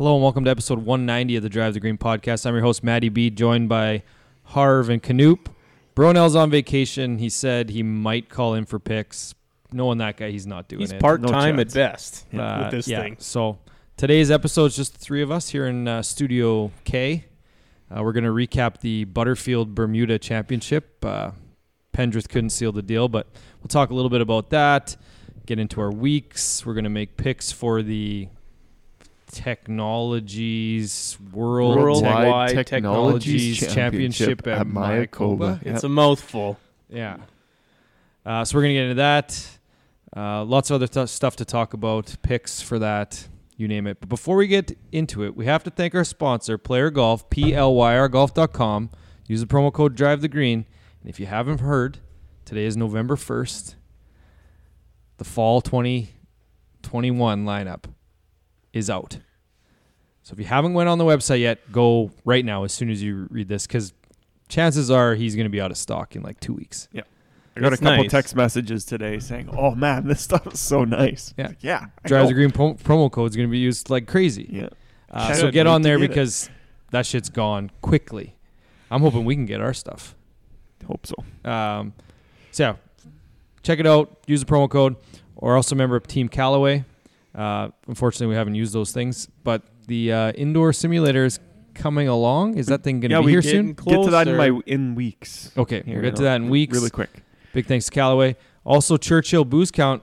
Hello and welcome to episode 190 of the Drive the Green podcast. I'm your host, Maddie B, joined by Harv and Canoop. Bronell's on vacation. He said he might call in for picks. Knowing that guy, he's not doing He's it. part time No at chance. best Uh, with this yeah, thing. So today's episode is just the three of us here in uh, Studio K. Uh, we're going to recap the Butterfield Bermuda Championship. Uh, Pendrith couldn't seal the deal, but we'll talk a little bit about that. Get into our weeks. We're going to make picks for the Technologies World Worldwide Technologies Technologies Championship at Mayakoba. It's a mouthful. Yeah. Uh, so we're gonna get into that. Uh, lots of other t- stuff to talk about. Picks for that, you name it. But before we get into it, we have to thank our sponsor, Player Golf, P L Y R Golf.com. Use the promo code Drive the Green. And if you haven't heard, today is November first. The fall 2021 lineup is out. So if you haven't went on the website yet, go right now as soon as you read this, because chances are he's going to be out of stock in like two weeks. Yeah. I got It's a couple nice. text messages today saying, "Oh man, this stuff is so nice." Yeah. Like, yeah. I Drives know. the Green pro- promo code is going to be used like crazy. Yeah, Uh, so get on there get it. because that shit's gone quickly. I'm hoping we can get our stuff. hope so. Um, so yeah, check it out. Use the promo code, or also member of Team Callaway. Uh, unfortunately, we haven't used those things, but the uh, indoor simulator is coming along. Is that thing going to Yeah, be here getting soon? close. Get to that in my in weeks. Okay, Here, we'll get to you know, that in weeks. Really quick. Big thanks to Callaway. Also, Churchill booze count.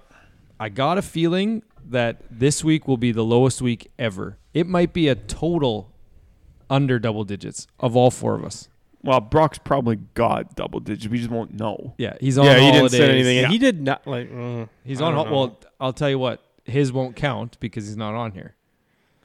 I got a feeling that this week will be the lowest week ever. It might be a total under double digits of all four of us. Well, Brock's probably got double digits. We just won't know. Yeah, he's on yeah, he didn't say anything. Yeah. He did not like. mm, He's I on. don't know. well, I'll tell you what. His won't count because he's not on here.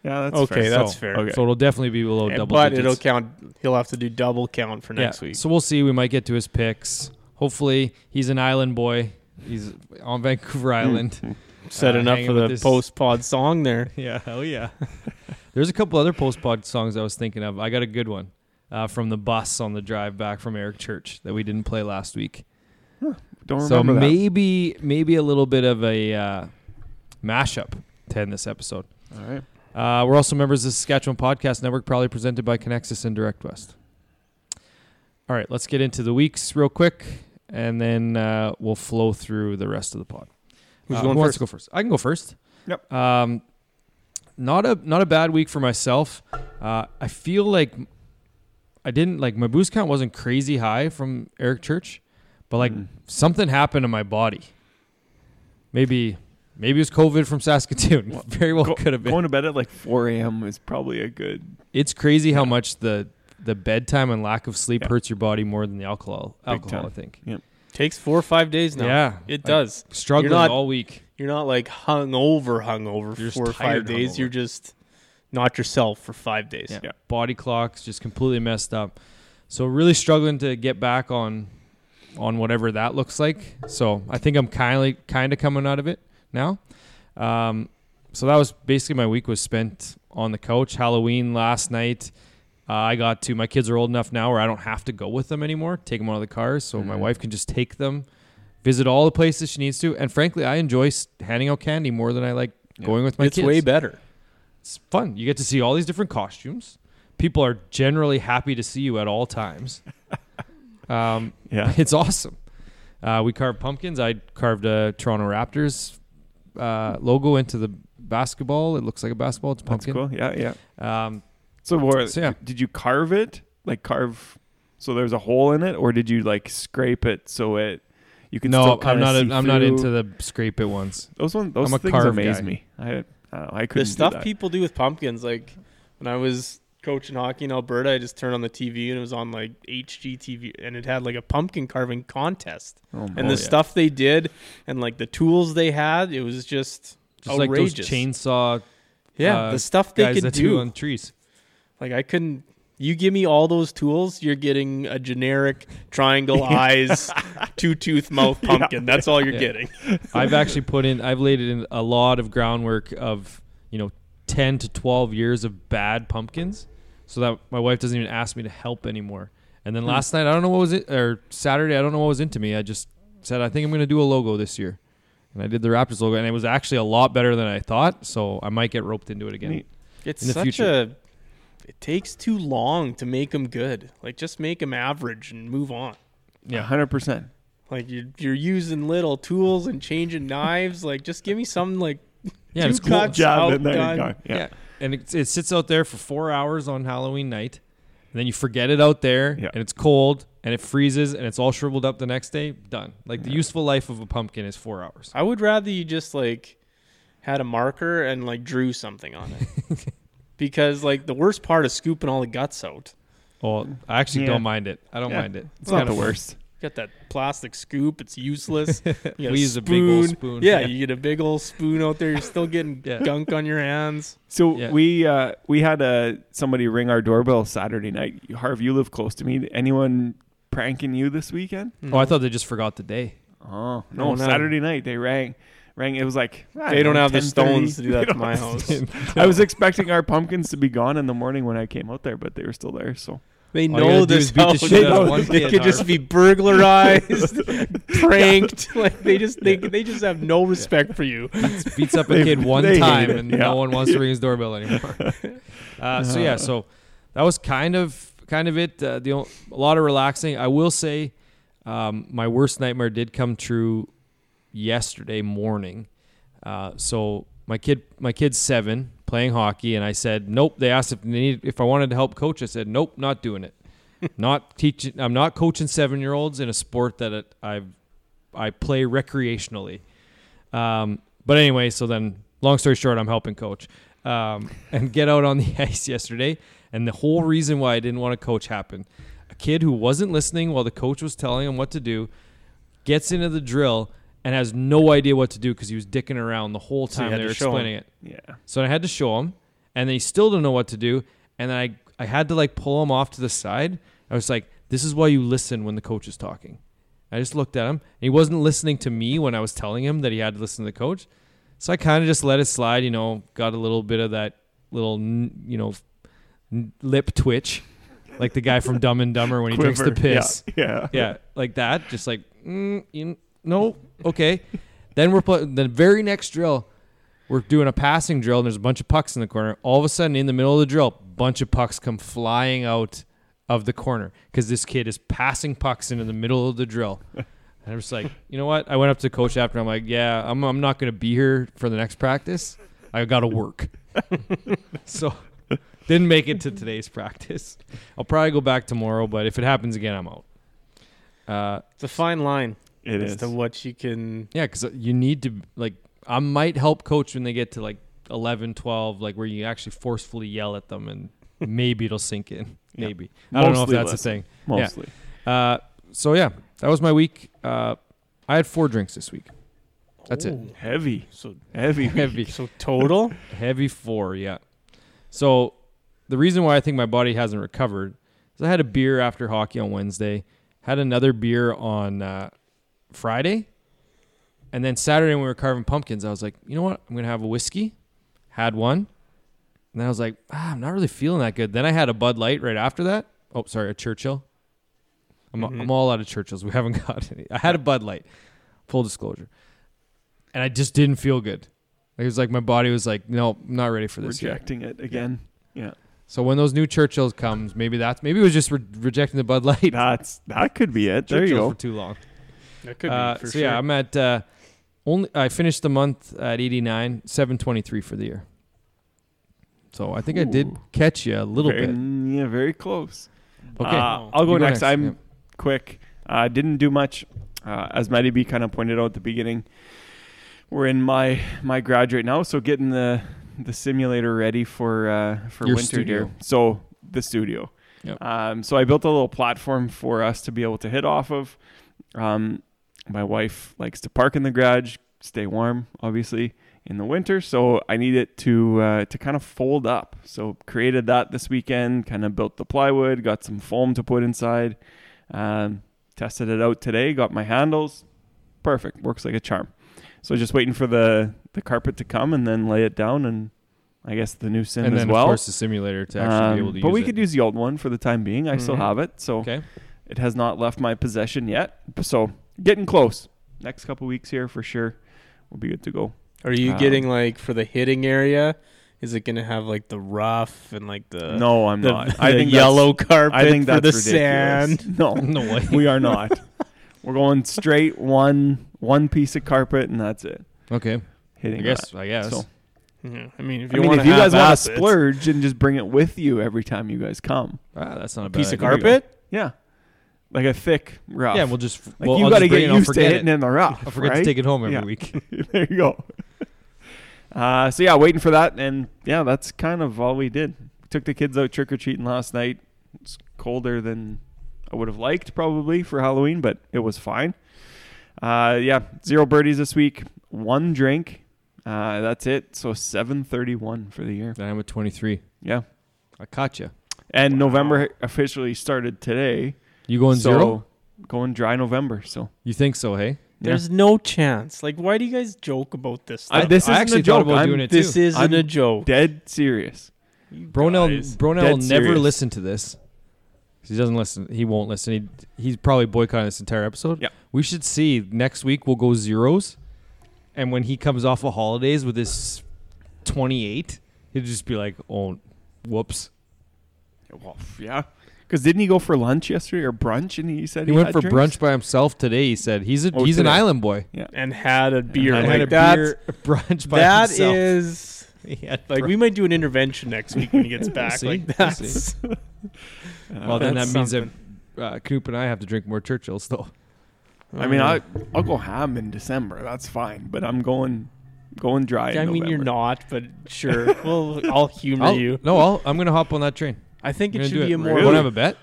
Yeah, that's Okay, fair. that's So- fair. Okay. So it'll definitely be below Yeah, double but digits. it'll count. He'll have to do double count for next yeah. week. So we'll see. We might get to his picks. Hopefully, he's an island boy. He's on Vancouver Island. Setting uh, up for the post pod song there. Yeah, hell yeah. There's a couple other post pod songs I was thinking of. I got a good one uh, from the bus on the drive back from Eric Church that we didn't play last week. Don't So remember that. maybe maybe a little bit of a uh, mashup to end this episode. All right. Uh, we're also members of the Saskatchewan Podcast Network, proudly presented by Connexus and Direct West. All right, let's get into the weeks real quick, and then uh, we'll flow through the rest of the pod. Who's Uh, going who wants first? to go first? I can go first. Yep. Um, not a not a bad week for myself. Uh, I feel like I didn't like my boost count wasn't crazy high from Eric Church, but like Mm. something happened to my body. Maybe maybe it was COVID from Saskatoon. Well, Very well Go- could have been. Going to bed at like 4 a.m. is probably a good. It's crazy how much the the bedtime and lack of sleep Yeah. hurts your body more than the alcohol. Big alcohol, time. I think. Takes four or five days now. Yeah, it I- does. Struggling not- all week. You're not like hung over, hung over for four or five days. hungover. You're just not yourself for five days. Yeah. Yeah. Body clocks just completely messed up. So really struggling to get back on on whatever that looks like. So I think I'm kind of kind of coming out of it now. Um, so that was basically my week was spent on the couch. Halloween last night. Uh, I got to my kids are old enough now where I don't have to go with them anymore. Take them out of the cars, so my Mhm. wife can just take them, visit all the places she needs to. And frankly, I enjoy handing out candy more than I like Yeah. going with my it's kids It's way better. it's fun. You get to see all these different costumes. People are generally happy to see you at all times. Um, Yeah. it's awesome. Uh, we carved pumpkins. I carved a Toronto Raptors uh, logo into the basketball. It looks like a basketball. It's a That's pumpkin. cool. Yeah, yeah. Um, So, what, So, yeah. did you carve it? Like carve so there's a hole in it, or did you like scrape it so it you can no, still I'm not. see A, I'm not into the scrape it ones. those ones. Those I'm a things carve amaze guy. me. I, I don't know. I The couldn't do stuff that. people do with pumpkins, like when I was coaching hockey in Alberta, I just turned on the TV and it was on like HGTV and it had like a pumpkin carving contest. Oh, And boy. the yeah. stuff they did and like the tools they had, it was just, Just like those outrageous. chainsaw yeah, uh, the stuff they guys could do. do on trees. Like I couldn't. You give me all those tools, you're getting a generic triangle eyes, two tooth mouth pumpkin. That's all you're Yeah. getting. I've actually put in. I've laid in a lot of groundwork of you know ten to twelve years of bad pumpkins, so that my wife doesn't even ask me to help anymore. And then Hmm. last night, I don't know what was it, or Saturday, I don't know what was into me. I just said I think I'm going to do a logo this year, and I did the Raptors logo, and it was actually a lot better than I thought. So I might get roped into it again. It's in the such future. a. It takes too long to make them good. Like just make them average and move on. Yeah. hundred percent. Like you're you're using little tools and changing knives. Like just give me some like Yeah, two it's cool. cuts Jab out and there you done. go. Yeah. Yeah. And it, it sits out there for four hours on Halloween night. And then you forget it out there Yeah. and it's cold and it freezes and it's all shriveled up the next day. Done. Like the useful life of a pumpkin is four hours. I would rather you just like had a marker and like drew something on it. because like the worst part is scooping all the guts out. Well, I actually Yeah. don't mind it. I don't Yeah. mind it. It's not kinda the worst. You got that plastic scoop, it's useless. You got We use a big old spoon. Yeah, Yeah. you get a big old spoon out there, you're still getting Yeah. gunk on your hands. So Yeah. we uh, we had uh, somebody ring our doorbell Saturday night. Harv, you live close to me. Anyone pranking you this weekend? Oh, I thought they just forgot the day. Oh no! Oh, no. Saturday night they rang. Rang. It was like they don't know, have the 10:30. stones to do that to my house. I was expecting our pumpkins to be gone in the morning when I came out there, but they were still there. So They All know gotta this is beat the shit They out of know it could just be burglarized, pranked. Like they just they, they just have no respect for you. beats up a They- kid one time and yeah. no one wants to ring his doorbell anymore. Uh, so yeah, so that was kind of kind of it. Uh, the o- a lot of relaxing. I will say, um, my worst nightmare did come true yesterday morning. Uh, so my kid, my kid's seven, playing hockey, and I said nope. They asked if they need, if I wanted to help coach. I said nope, not doing it. not teaching. I'm not coaching seven year olds in a sport that it, I've I play recreationally. Um, but anyway, so then, long story short, I'm helping coach um, and get out on the ice yesterday. And the whole reason why I didn't want to coach happened. A kid who wasn't listening while the coach was telling him what to do gets into the drill and has no idea what to do because he was dicking around the whole time had they were explaining it. yeah, So I had to show him, and then he still didn't know what to do. And then I, I had to like pull him off to the side. I was like, "This is why you listen when the coach is talking." I just looked at him, and he wasn't listening to me when I was telling him that he had to listen to the coach. So I kind of just let it slide. You know, got a little bit of that little, you know, lip twitch, like the guy from Dumb and Dumber when he drinks the Quiver. Yeah, piss Yeah, yeah, like that. Just like, mm, you, no, okay. then we're playing the very next drill. We're doing a passing drill, and there's a bunch of pucks in the corner. All of a sudden, in the middle of the drill, bunch of pucks come flying out of the corner because this kid is passing pucks into the middle of the drill. And I'm just like, you know what? I went up to coach after. I'm like, yeah, I'm, I'm not going to be here for the next practice. I got to work. so didn't make it to today's practice. I'll probably go back tomorrow, but if it happens again, I'm out. Uh, It's a fine line it as is. to what you can. yeah, because you need to like. I might help coach when they get to like 11, 12, like where you actually forcefully yell at them, and maybe it'll sink in. Yeah. Maybe I don't know if that's listen. a thing. Mostly. Uh, so yeah, that was my week. Uh, I had four drinks this week. That's it. Heavy, So heavy. Heavy, so total. heavy four. Yeah. So the reason why I think my body hasn't recovered is I had a beer after hockey on Wednesday, had another beer on uh, Friday, and then Saturday when we were carving pumpkins, I was like, you know what? I'm gonna have a whiskey. Had one, and then I was like, ah, I'm not really feeling that good. Then I had a Bud Light right after that. Oh, sorry, a Churchill. I'm, Mhm. I'm all out of Churchills. We haven't got any. I had a Bud Light. Full disclosure, and I just didn't feel good. It was like my body was like, no, I'm not ready for this. yet." Rejecting it again. Yeah, So when those new Churchills comes, maybe that's maybe it was just re- rejecting the Bud Light. that's that could be it. There you Churchill go. for too long. That could Uh, be for so sure. yeah, I'm at uh, only. I finished the month at 89, 723 for the year. So I think I did catch you a little very, bit. Yeah, very close. Okay, Uh, I'll go, You next. I'm Yep. quick. I uh, didn't do much. Uh, as Maddie B kind of pointed out at the beginning, we're in my my graduate now, so getting the the simulator ready for uh, for Your winter studio. here. So the studio. Yep. Um, so I built a little platform for us to be able to hit off of. Um, my wife likes to park in the garage, stay warm, obviously in the winter. So I need it to uh, to kind of fold up. So created that this weekend. Kind of built the plywood, got some foam to put inside. Um, tested it out today. Got my handles. Perfect. Works like a charm. So just waiting for the the carpet to come and then lay it down and. I guess the new sim and as well. of course the simulator to actually Um, be able to use. but we it. could use the old one for the time being. I still Mhm. have it, so okay. it has not left my possession yet. So getting close. Next couple weeks here for sure, we'll be good to go. Are you Um, getting like for the hitting area? Is it gonna have like the rough and like the no, I'm the, not. I the think that's- yellow carpet I think for that's the ridiculous. sand? No, No way. we are not. We're going straight one one piece of carpet and that's it. Okay. Hitting I guess. that. I guess. So, Yeah, I mean, if I you mean, if you guys want want to splurge and just bring it with you every time you guys come, Ah, that's not a bad piece of idea. carpet, yeah, like a thick rough. Yeah, we'll just. like well, you got to get used to hitting it. in the rough. I'll forget right? to take it home every Yeah. week. there you go. Uh, so yeah, waiting for that, and yeah, that's kind of all we did. We took the kids out trick or treating last night. It's colder than I would have liked probably for Halloween, but it was fine. Uh, yeah, zero birdies this week, one drink. Uh, that's it. So seven thirty-one for the year. Then I'm at 23. Yeah, I caught you. and Wow. November officially started today. You going so zero? Going dry November. So You think so? Hey. there's no chance. Like, why do you guys joke about this? I- stuff? this I isn't actually a joke. thought about I'm- doing it this too. isn't I'm a joke. dead serious. You Bronell guys. Bronell will never serious. listen to this. He doesn't listen. He won't listen. He, he's probably boycotting this entire episode. Yeah. We should see next week. We'll go zeros, and when he comes off of holidays with his 28, he'll just be like, "Oh, whoops." Well, yeah. Because didn't he go for lunch yesterday or brunch? And he said He, he, went had for drinks? brunch by himself today. He said he's a Oh, he's an island boy. Yeah, and had a beer. had like a that. beer brunch by That himself. is He had like we might do an intervention next week when he gets We'll back. see. like We'll Uh, well, then that that's means that something. uh, Coop and I have to drink more Churchills, though. I mean, I I'll go ham in December. That's fine. But I'm going going dry. in I mean, you're not, but sure. well, I'll humor I'll- you. No, I'll, I'm gonna hop on that train. I think I'm it should be it. a more. Want to have a bet?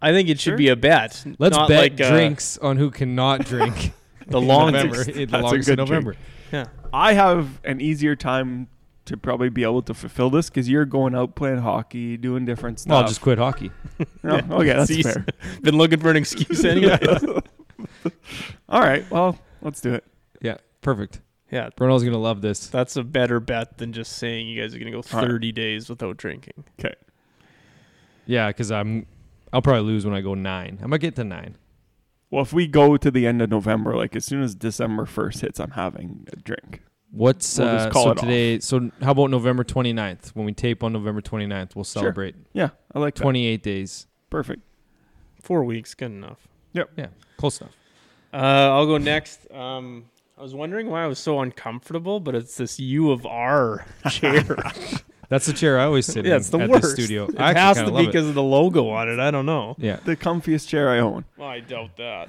I think it should Sure. be a bet. Let's not bet like, uh, drinks on who cannot drink. The in longest. November. in That's a longest in good drink. November. Yeah. I have an easier time to probably be able to fulfill this because you're going out playing hockey, doing different stuff. Well, I'll just quit hockey. No, okay, that's See, fair. Been looking for an excuse anyway. All right, well, let's do it. Yeah, perfect. yeah, Brunel's gonna love this. that's a better bet than just saying you guys are gonna go All right. 30 days without drinking. Okay. Yeah, because I'm. I'll probably lose when I go nine. I might get to nine. Well, if we go to the end of November, like as soon as December first hits, I'm having a drink. What's We'll just uh, call so it off. today? So how about November 29th? When we tape on November 29th, we'll celebrate Yeah, I like that. 28 days. Perfect. Four weeks, good enough. Yep. Yeah, close enough. Uh, I'll go next. Um, I was wondering why I was so uncomfortable, but it's this U of R chair. That's the chair I always sit yeah, in it's the at worst. the studio. It I has to be because of the logo on it. I don't know. Yeah. The comfiest chair I own. Well, I doubt that.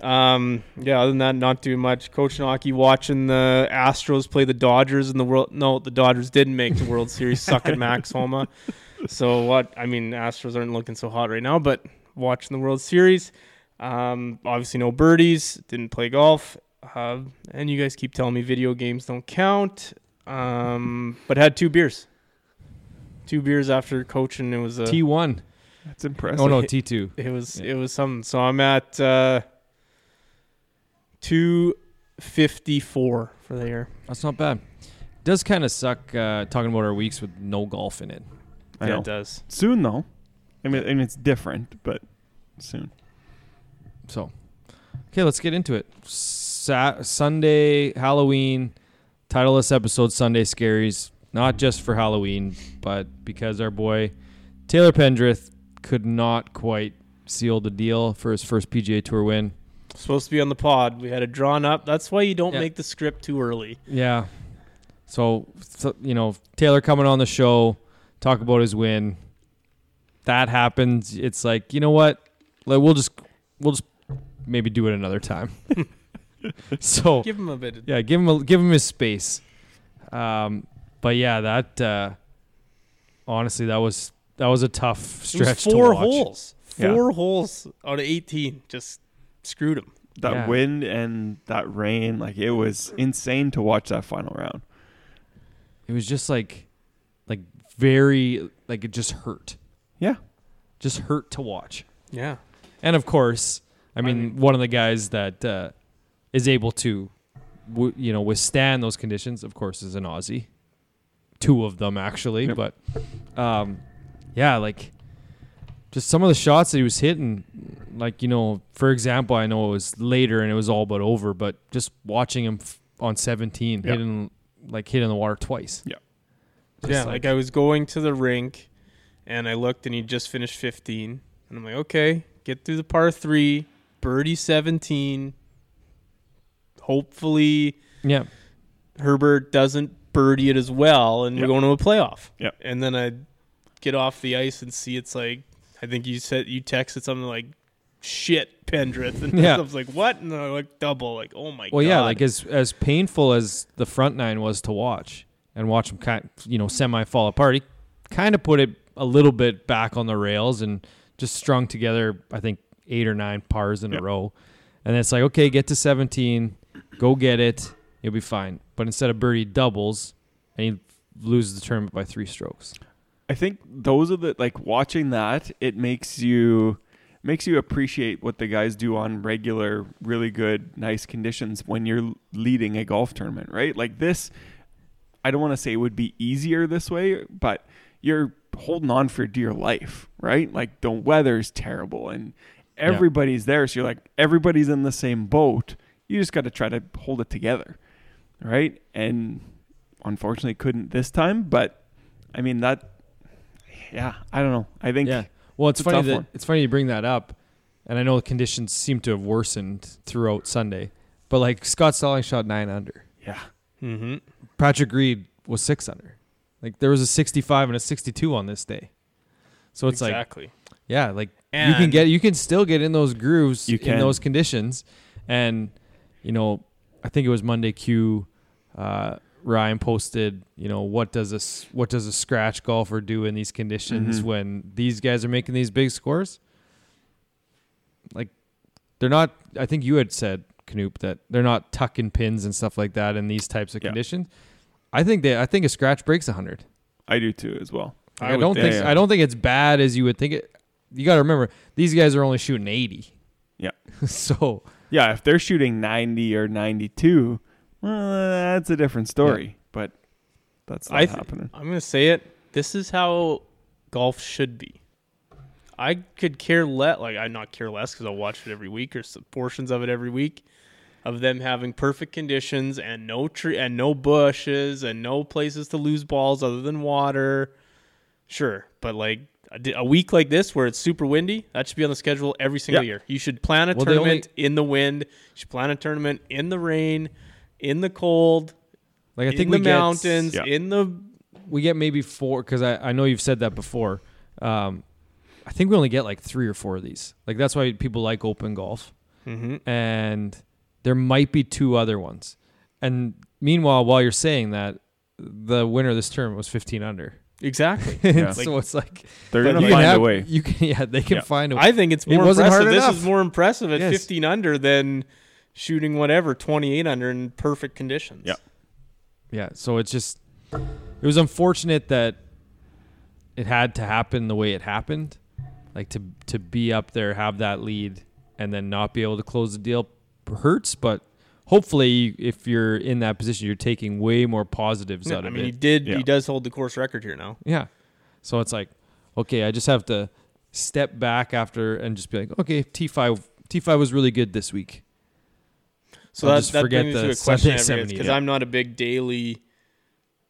um, yeah, other than that, not doing much. Coach Naki watching the Astros play the Dodgers in the world. No, the Dodgers didn't make the World Series. Suck at Max Homa. So what? I mean, Astros aren't looking so hot right now, but watching the World Series. Um, obviously no birdies. Didn't play golf. Uh, and you guys keep telling me video games don't count. Um, but had two beers. Two beers after coaching. It was a. T1. That's impressive. Oh no, T2. It was Yeah. it was something. So I'm at uh, two fifty four for the year. That's not bad. Does kind of suck uh, talking about our weeks with no golf in it. I yeah, know. it does. Soon though. I mean, and it's different, but soon. So, okay, let's get into it. Sa- Sunday, Halloween, title this episode Sunday Scaries. Not just for Halloween, but because our boy Taylor Pendrith could not quite seal the deal for his first PGA Tour win. Supposed to be on the pod. We had it drawn up. That's why you don't Yeah. make the script too early. Yeah. So, so, you know, Taylor coming on the show, talk about his win. That happens. It's like, you know what? Like we'll just we'll just maybe do it another time. so, Give him a bit. Of, yeah, give him a, give him his space. Um, but yeah, that uh, honestly, that was that was a tough it was stretch. four to watch. holes. Yeah. Four holes out of eighteen. Just screwed him. That Yeah. wind and that rain, like it was insane to watch that final round. It was just like, like very like it just hurt. Yeah. Just hurt to watch. Yeah. And of course, I mean, mean- one of the guys that uh, is able to, w- you know, withstand those conditions, of course, is an Aussie. Two of them actually, Yep. but um, yeah, like just some of the shots that he was hitting. Like you know, for example, I know it was later and it was all but over, but just watching him f- on 17 Yeah. hitting like hitting the water twice. Yeah. Just yeah, like, I was going to the rink, and I looked, and he just finished 15, and I'm like, okay, get through the par three, birdie 17. Hopefully, yeah, Herbert doesn't birdie it as well, and Yep. we're going to a playoff. Yep. And then I get off the ice and see it's like I think you said you texted something like shit Pendrith, and Yeah. I was like, what? And I like double, like oh my god. Well, yeah, like as as painful as the front nine was to watch and watch them kind, you know, semi fall apart. He kind of put it a little bit back on the rails and just strung together. I think eight or nine pars in Yep. a row, and it's like, okay, get to seventeen, go get it, you'll be fine. But instead of birdie doubles, and he loses the tournament by three strokes. I think those are the like watching that it makes you makes you appreciate what the guys do on regular really good nice conditions when you're leading a golf tournament, right? Like this I don't want to say it would be easier this way, but you're holding on for dear life, right? Like the weather's terrible and everybody's there so you're like everybody's in the same boat. You just got to try to hold it together, right? And unfortunately couldn't this time, but I mean that yeah, I don't know. I think Yeah. Well, it's It's funny that one. it's funny you bring that up, and I know the conditions seem to have worsened throughout Sunday, but like Scott Stallings shot nine under. yeah. mm-hmm. Patrick Reed was six under. Like there was a 65 and a 62 on this day. So it's like, exactly. yeah, like you can get, you can still get in those grooves You in can. those conditions. And, you know, I think it was Monday Q, uh, Ryan posted, you know, what does a, what does a scratch golfer do in these conditions Mhm. when these guys are making these big scores? Like they're not, I think you had said, Canoop, that they're not tucking pins and stuff like that in these types of Yeah. conditions. I think they, I think a scratch breaks hundred. I do too as well. I I, don't think- think Yeah. I don't think it's bad as you would think it. You got to remember these guys are only shooting eighty. Yeah. so Yeah, if they're shooting 90 or 92, well, that's a different story. But that's not I th- happening. I'm gonna say it. This is how golf should be. I could care less. Like I not care less because I'll watch it every week or s- portions of it every week. Of them having perfect conditions and no tree and no bushes and no places to lose balls other than water. Sure, but like a, week like this where it's super windy, that should be on the schedule every single Yeah. year. You should plan a Well, they tournament in the wind. You should plan a tournament in the rain, in the cold, like I in think the we get- mountains, Yeah. in the we get maybe four because I, I know you've said that before. Um, I think we only get like three or four of these. Like that's why people like open golf, mm-hmm. and there might be two other ones. And meanwhile, while you're saying that, the winner of this tournament was 15 under. exactly. Yeah. so it's like They're but going you to can find have- a way. You can, yeah, they can Yeah. find I think it's It more wasn't impressive. hard This enough. is more impressive at Yes. 15 under than shooting whatever 28 under in perfect conditions. Yeah. Yeah, so it's just it was unfortunate that it had to happen the way it happened. Like to to be up there, have that lead, and then not be able to close the deal hurts. But hopefully, if you're in that position, you're taking way more positives No, out of it. I of mean, he did. Yeah. He does hold the course record here now. Yeah, so it's like, okay, I just have to step back after and just be like, okay, T five T five was really good this week. So I'll that, that forget brings me the to a question because yeah. I'm not a big daily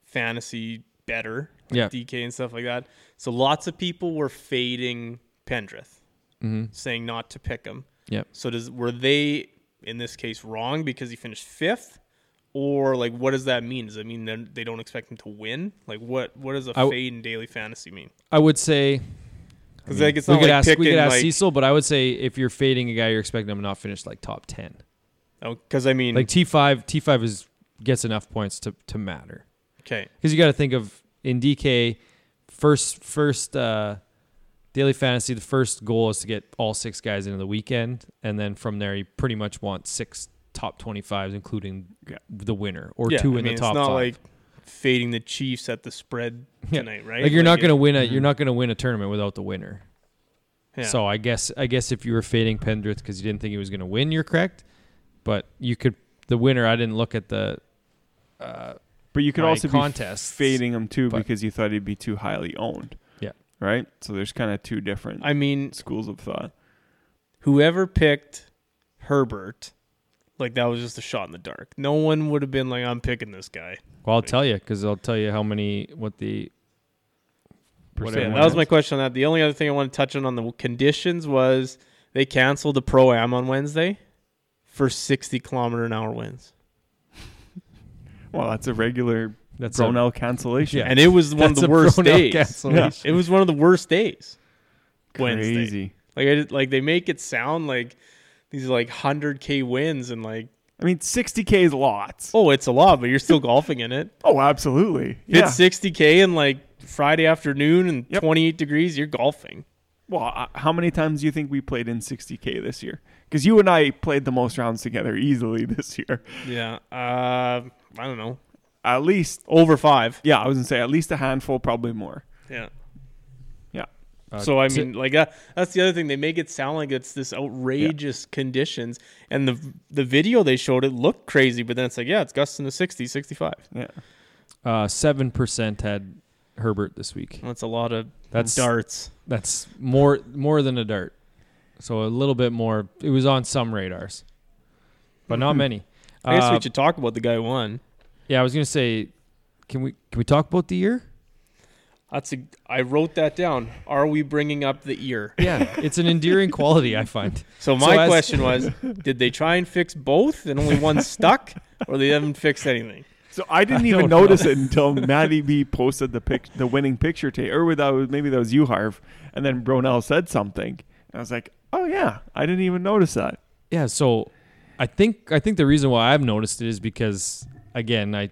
fantasy better, like Yeah. DK and stuff like that. So lots of people were fading Pendrith, Mm-hmm. saying not to pick him. Yep. So does were they in this case wrong because he finished fifth, or like what does that mean? Does it mean then they don't expect him to win? Like what what does a w- fade in daily fantasy mean? I would say Because I mean, like we could like ask we could ask like Cecil, but I would say if you're fading a guy, you're expecting him to not finish like top ten. Because I mean Like T five, T five is gets enough points to to matter okay because you got to think of in DK first first uh, daily fantasy. The first goal is to get all six guys into the weekend, and then from there you pretty much want six top twenty fives, including Yeah. the winner or yeah, two I in mean, the top It's not five. like fading the Chiefs at the spread Yeah. tonight, right? like you're not going to win a you're Mhm. not to win a tournament without the winner. yeah. So I guess I guess if you were fading Pendrith because you didn't think he was going to win, you're correct. But you could the winner. I didn't look at the uh, But you could by also be contests. fading him too but- because you thought he'd be too highly owned. Yeah. Right? So there's kind of two different I mean, schools of thought. whoever picked Herbert like that was just a shot in the dark. No one would have been like, I'm picking this guy. Well, I'll tell you because I'll tell you how many what the whatever yeah, that was my question on that. The only other thing I want to touch on on the conditions was they canceled the pro am on Wednesday for 60 kilometer an hour winds, Well, that's a regular that's a, Bronell cancellation. Yeah. and it was one of that's the a worst Bronell days. cancellation. It was one of the worst days. Wednesday. Crazy. Like I did, like they make it sound like these are like 100k wins and like I mean, 60k is lots. oh it's a lot, but you're still golfing in it. Oh, absolutely. If Yeah. It's 60k and like Friday afternoon and Yep. 28 degrees. You're golfing. Well, uh, how many times do you think we played in 60k this year? Because you and I played the most rounds together easily this year. Yeah. Uh, I don't know. At least, Over five. yeah, I was gonna say at least a handful, probably more. Yeah. Yeah. Uh, so I to- mean, like uh, that's the other thing. They make it sound like it's this outrageous conditions, and the the video they showed it looked crazy, but then it's like, yeah, it's gusting to 60, 65. Yeah. uh, seven percent had Herbert this week. That's a lot of That's darts. That's more more than a dart. So a little bit more. It was on some radars, but not Mhm. many. I guess Uh, we should talk about the guy who won. yeah, I was gonna say, can we can we talk about the year? That's a. I wrote that down. Are we bringing up the ear? Yeah, it's an endearing quality I find. So So my as- question was, did they try and fix both and only one stuck, or they haven't fixed anything? So I didn't I even don't know. notice it until Maddie B posted the pic, the winning picture tape, or that was maybe that was you, Harv, and then Bronell said something, and I was like, oh yeah, I didn't even notice that. Yeah, so I think I think the reason why I've noticed it is because again I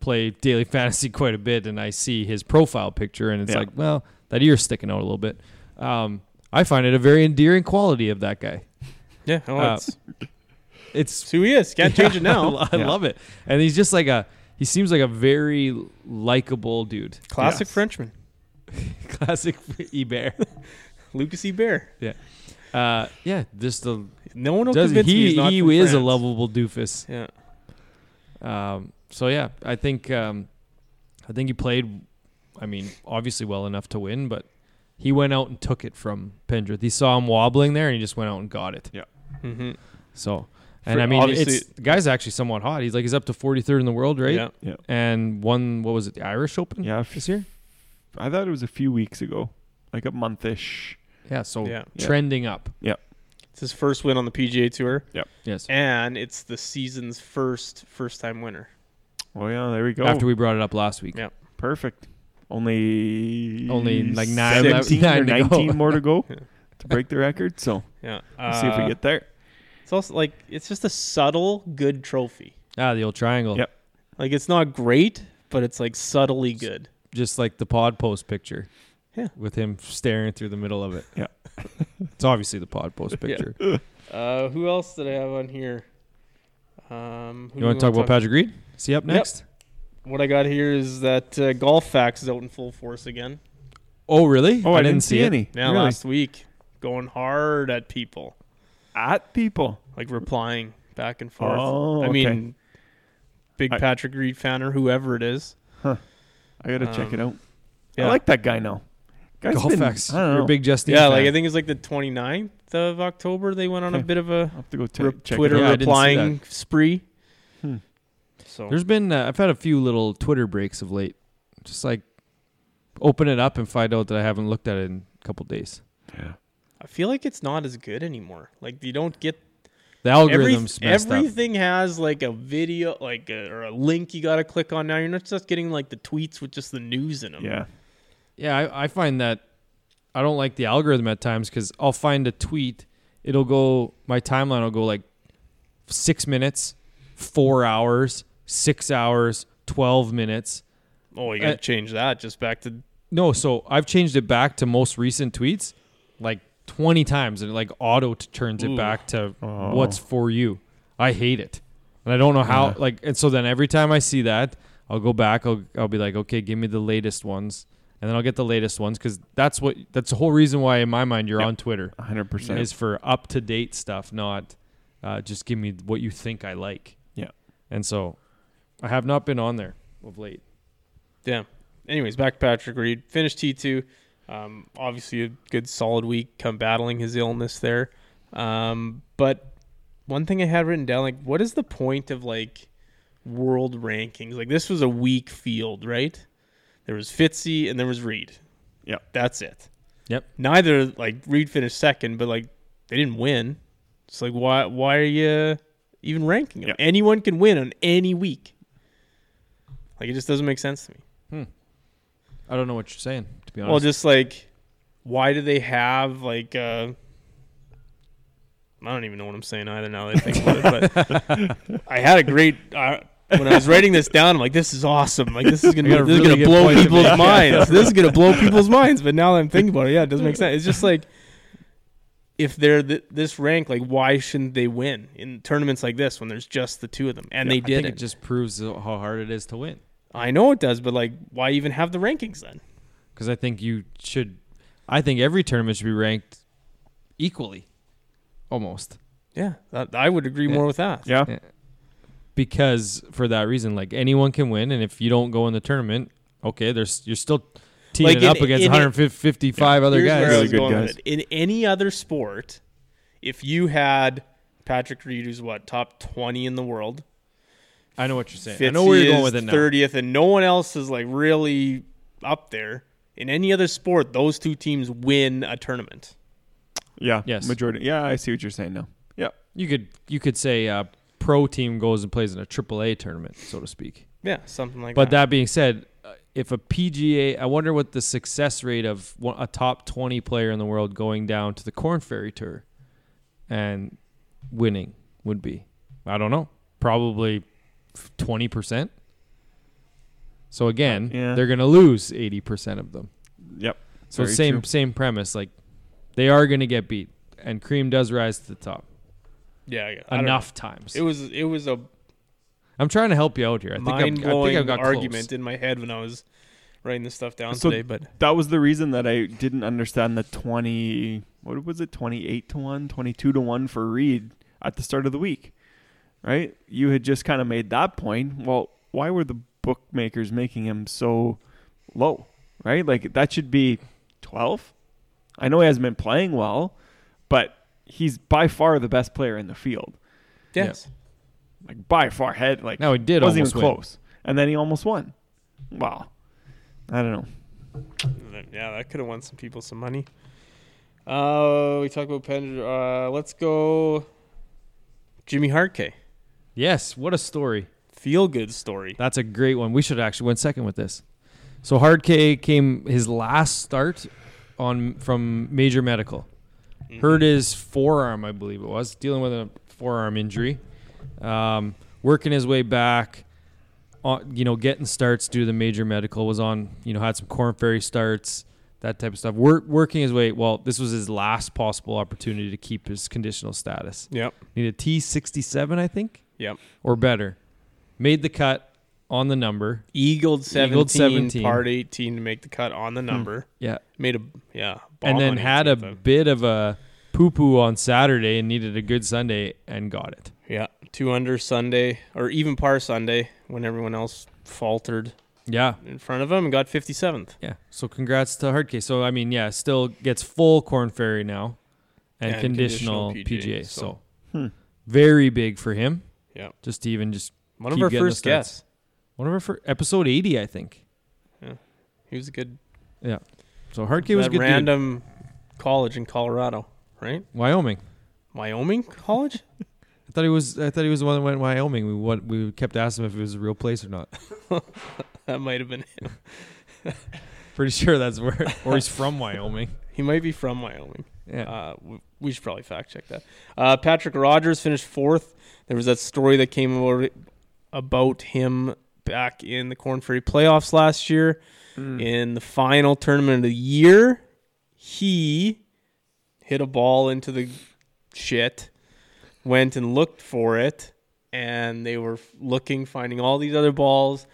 play daily fantasy quite a bit and I see his profile picture and it's Yeah. like, well, that ear's sticking out a little bit. Um, I find it a very endearing quality of that guy. Yeah, oh, Uh, it's, It's it's who he is. Can't change it now. lo- I Yeah. love it, and he's just like a he seems like a very likable dude. Classic Yes. Frenchman, Classic Ebert. Lucas Ebert. Uh, yeah, just the No one will does convince me he he's not he from is a France. lovable doofus. Yeah, Um, so yeah, I think um, I think he played. I mean, obviously well enough to win, but he went out and took it from Pendrith. He saw him wobbling there, and he just went out and got it. mm-hmm. So, and For- I mean, obviously- it's the guy's actually somewhat hot. He's like he's up to 43rd in the world, right? Yeah, And won what was it, the Irish Open? Yeah, f- this year. I thought it was a few weeks ago, like a monthish. Yeah, so Yeah. Yeah. trending up. Yep. It's his first win on the PGA Tour, Yep. Yes. and it's the season's first first time winner. Oh yeah, there we go. After we brought it up last week. Yeah. Perfect. Only Only, like, nine- 17 nine or to go. 19 more to go to break the record. So Yeah, let's see if we Uh, get there. It's also like it's just a subtle good trophy. Ah, the old triangle. Yep. Like it's not great, but it's like subtly good. Just like the pod post picture. Yeah. With him staring through the middle of it. Yeah. it's obviously the pod post picture. Uh, who else did I have on here? Um, who You want to talk about Patrick Reed? Is he up Yep. next? What I got here is that uh, golf facts is out in full force again. Oh, really? Oh, I, didn't, see, it. any. Yeah, really? last week, going hard at people, At people. like replying back and forth. Oh, I okay. mean, big I- Patrick Reed fan or whoever it is. I gotta check it Um, out. yeah. I like that guy now. Guy's Golf been- facts. I don't You're know. a big Justine. Yeah, fan. like I think it's like the 29th of October. They went on a Okay. bit of a I'll have to go t- re- check Twitter it Yeah. I didn't see replying spree. Hmm. So There's been uh, I've had a few little Twitter breaks of late. Just like open it up and find out that I haven't looked at it in a couple days. Yeah. I feel like it's not as good anymore. Like you don't get The every, algorithms messed up. everything has like a video, like a, or a link you got to click on. Now you're not just getting like the tweets with just the news in them. Yeah. Yeah, I, I find that I don't like the algorithm at times because I'll find a tweet. It'll go my timeline will go like six minutes, four hours, six hours, twelve minutes. Oh, you got to Uh, change that just back to No, so I've changed it back to most recent tweets like twenty times, and it like auto turns it back to Oh. what's for you. I hate it, and I don't know how. Yeah. Like, and so then every time I see that, I'll go back. I'll I'll be like, okay, give me the latest ones, and then I'll get the latest ones because that's what that's the whole reason why in my mind you're Yep. on Twitter 100%. is for up to date stuff, not uh, just give me what you think I like. Yeah. and so I have not been on there of late. Yeah. Anyways, back to Patrick Reed. Finished T2. Um, obviously, a good solid week come battling his illness there. Um, but one thing I had written down, like, what is the point of like world rankings? Like, this was a weak field, right? There was Fitzy and there was Reed. Yep. That's it. Yep. Neither like Reed finished second, but like they didn't win. It's like why why are you even ranking them? Yep. Anyone can win on any week. Like it just doesn't make sense to me. I don't know what you're saying, to be honest. Well, just like, why do they have like? uh I don't even know what I'm saying either. Now that I think about it, but I had a great. Uh, when I was writing this down, I'm like, "This is awesome! Like, this is gonna, You got a is really gonna blow point to people's make. minds. this is gonna blow people's minds." But now that I'm thinking about it, yeah, it doesn't make sense. It's just like, if they're th- this rank, like, why shouldn't they win in tournaments like this when there's just the two of them? And I they think did it it. just proves how hard it is to win. I know it does, but like, why even have the rankings then? Because I think you should. I think every tournament should be ranked equally, almost. Yeah, that, I would agree Yeah. more with that. Yeah. Because for that reason, like anyone can win, and if you don't go in the tournament, okay, there's you're still teaming Like in- up against in- 155 other Here's where I guys. Really good guys. In any other sport, if you had Patrick Reed, who's what top twenty in the world, I know what you're saying. I know where you're going with it now. Thirtieth, and no one else is like really up there. In any other sport, those two teams win a tournament. Yeah. Yes. Majority. Yeah, I see what you're saying now. Yeah. You could you could say a pro team goes and plays in a AAA tournament, so to speak. Yeah, something like But that. But that being said, uh, if a PGA, I wonder what the success rate of a top 20 player in the world going down to the Corn Ferry Tour and winning would be. I don't know. Probably 20%. So again, Yeah. they're going to lose 80% of them. Yep. So Very same true. same premise like they are going to get beat and Cream does rise to the top yeah, yeah enough times. It was it was a I'm trying to help you out here. I think, I'm, I mind think blowing I've got argument close. in my head when I was writing this stuff down So- today. But That was the reason that I didn't understand the 20 what was it 28 to 1, 22 to 1 for Reed at the start of the week. Right? You had just kind of made that point. Well, why were the bookmakers making him so low? Right? Like that should be 12. I know he hasn't been playing well, but he's by far the best player in the field. yes, Like by far head like Now he did wasn't almost even win. close. And then he almost won. Wow. I don't know. Yeah, that could have won some people some money. Uh, we talked about Pen. Uh, let's go. Jimmy Hartkey, Yes, what a story. feel good story. That's a great one. We should have actually went second with this. So Hard K came his last start on from major medical. Mm-hmm. Hurt his forearm, I believe it was, dealing with a forearm injury. Um, working his way back, on, you know, getting starts due to the major medical. Was on, you know, had some Corn Ferry starts, that type of stuff. Work, working his way. Well, this was his last possible opportunity to keep his conditional status. Yep. Need a T sixty seven, I think, Yep. or better. Made the cut on the number. Eagled 17, Eagled 17. part 18 to make the cut on the number. Yeah, Made a yeah, and then had a bit of a poo poo on Saturday and needed a good Sunday and got it. yeah, two under Sunday or even par Sunday when everyone else faltered Yeah, in front of him and got 57th. yeah. So congrats to Hardcase. So I mean, yeah, still gets full Corn Ferry now, and, And conditional, conditional PGA. PGA, So, so- Hmm. very big for him. Yeah. Just to even just One of Keep our first guests. one of our first episode eighty, I think. Yeah, he was a good Yeah, So Hardcase was a that good dude. random college in Colorado, right? Wyoming. Wyoming college? I thought he was. I thought he was the one that went to Wyoming. We what we kept asking him if it was a real place or not. that might have been him. Pretty sure that's where, or he's from Wyoming. He might be from Wyoming. Yeah. Uh, w- we should probably fact check that. Uh, Patrick Rodgers finished fourth. There was that story that came about, about him back in the Corn Ferry playoffs last year. Hmm. In the final tournament of the year, he hit a ball into the shit, went and looked for it, and they were looking, finding all these other balls,